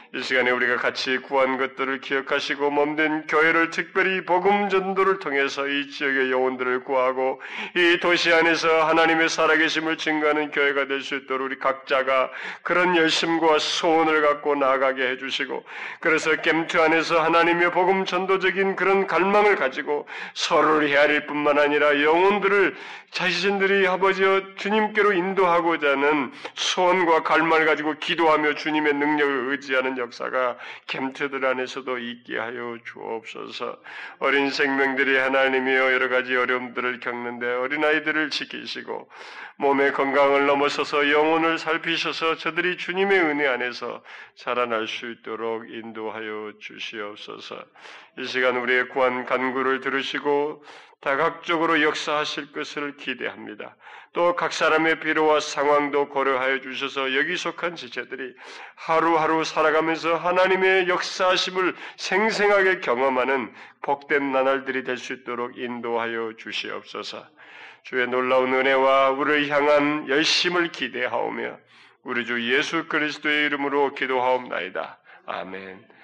이 시간에 우리가 같이 구한 것들을 기억하시고 몸된 교회를 특별히 복음 전도를 통해서 이 지역의 영혼들을 구하고 이 도시 안에서 하나님의 살아계심을 증거하는 교회가 될 수 있도록 우리 각자가 그런 열심과 소원을 갖고 나아가게 해주시고 그래서 겜투 안에서 하나님의 복음 전도적인 그런 갈망을 가지고 서로를 헤아릴 뿐만 아니라 영혼들을 자신들이 아버지여 주님께로 인도하고자 하는 소원과 갈망을 가지고 기도하며 주님의 능력을 의지하는 역사가 캠트들 안에서도 있게 하여 주옵소서. 어린 생명들이 하나님이여 여러 가지 어려움들을 겪는데 어린아이들을 지키시고 몸의 건강을 넘어서서 영혼을 살피셔서 저들이 주님의 은혜 안에서 자라날 수 있도록 인도하여 주시옵소서. 이 시간 우리의 구한 간구를 들으시고 다각적으로 역사하실 것을 기대합니다. 또 각 사람의 필요와 상황도 고려하여 주셔서 여기 속한 지체들이 하루하루 살아가면서 하나님의 역사하심을 생생하게 경험하는 복된 나날들이 될 수 있도록 인도하여 주시옵소서. 주의 놀라운 은혜와 우리를 향한 열심을 기대하오며 우리 주 예수 그리스도의 이름으로 기도하옵나이다. 아멘.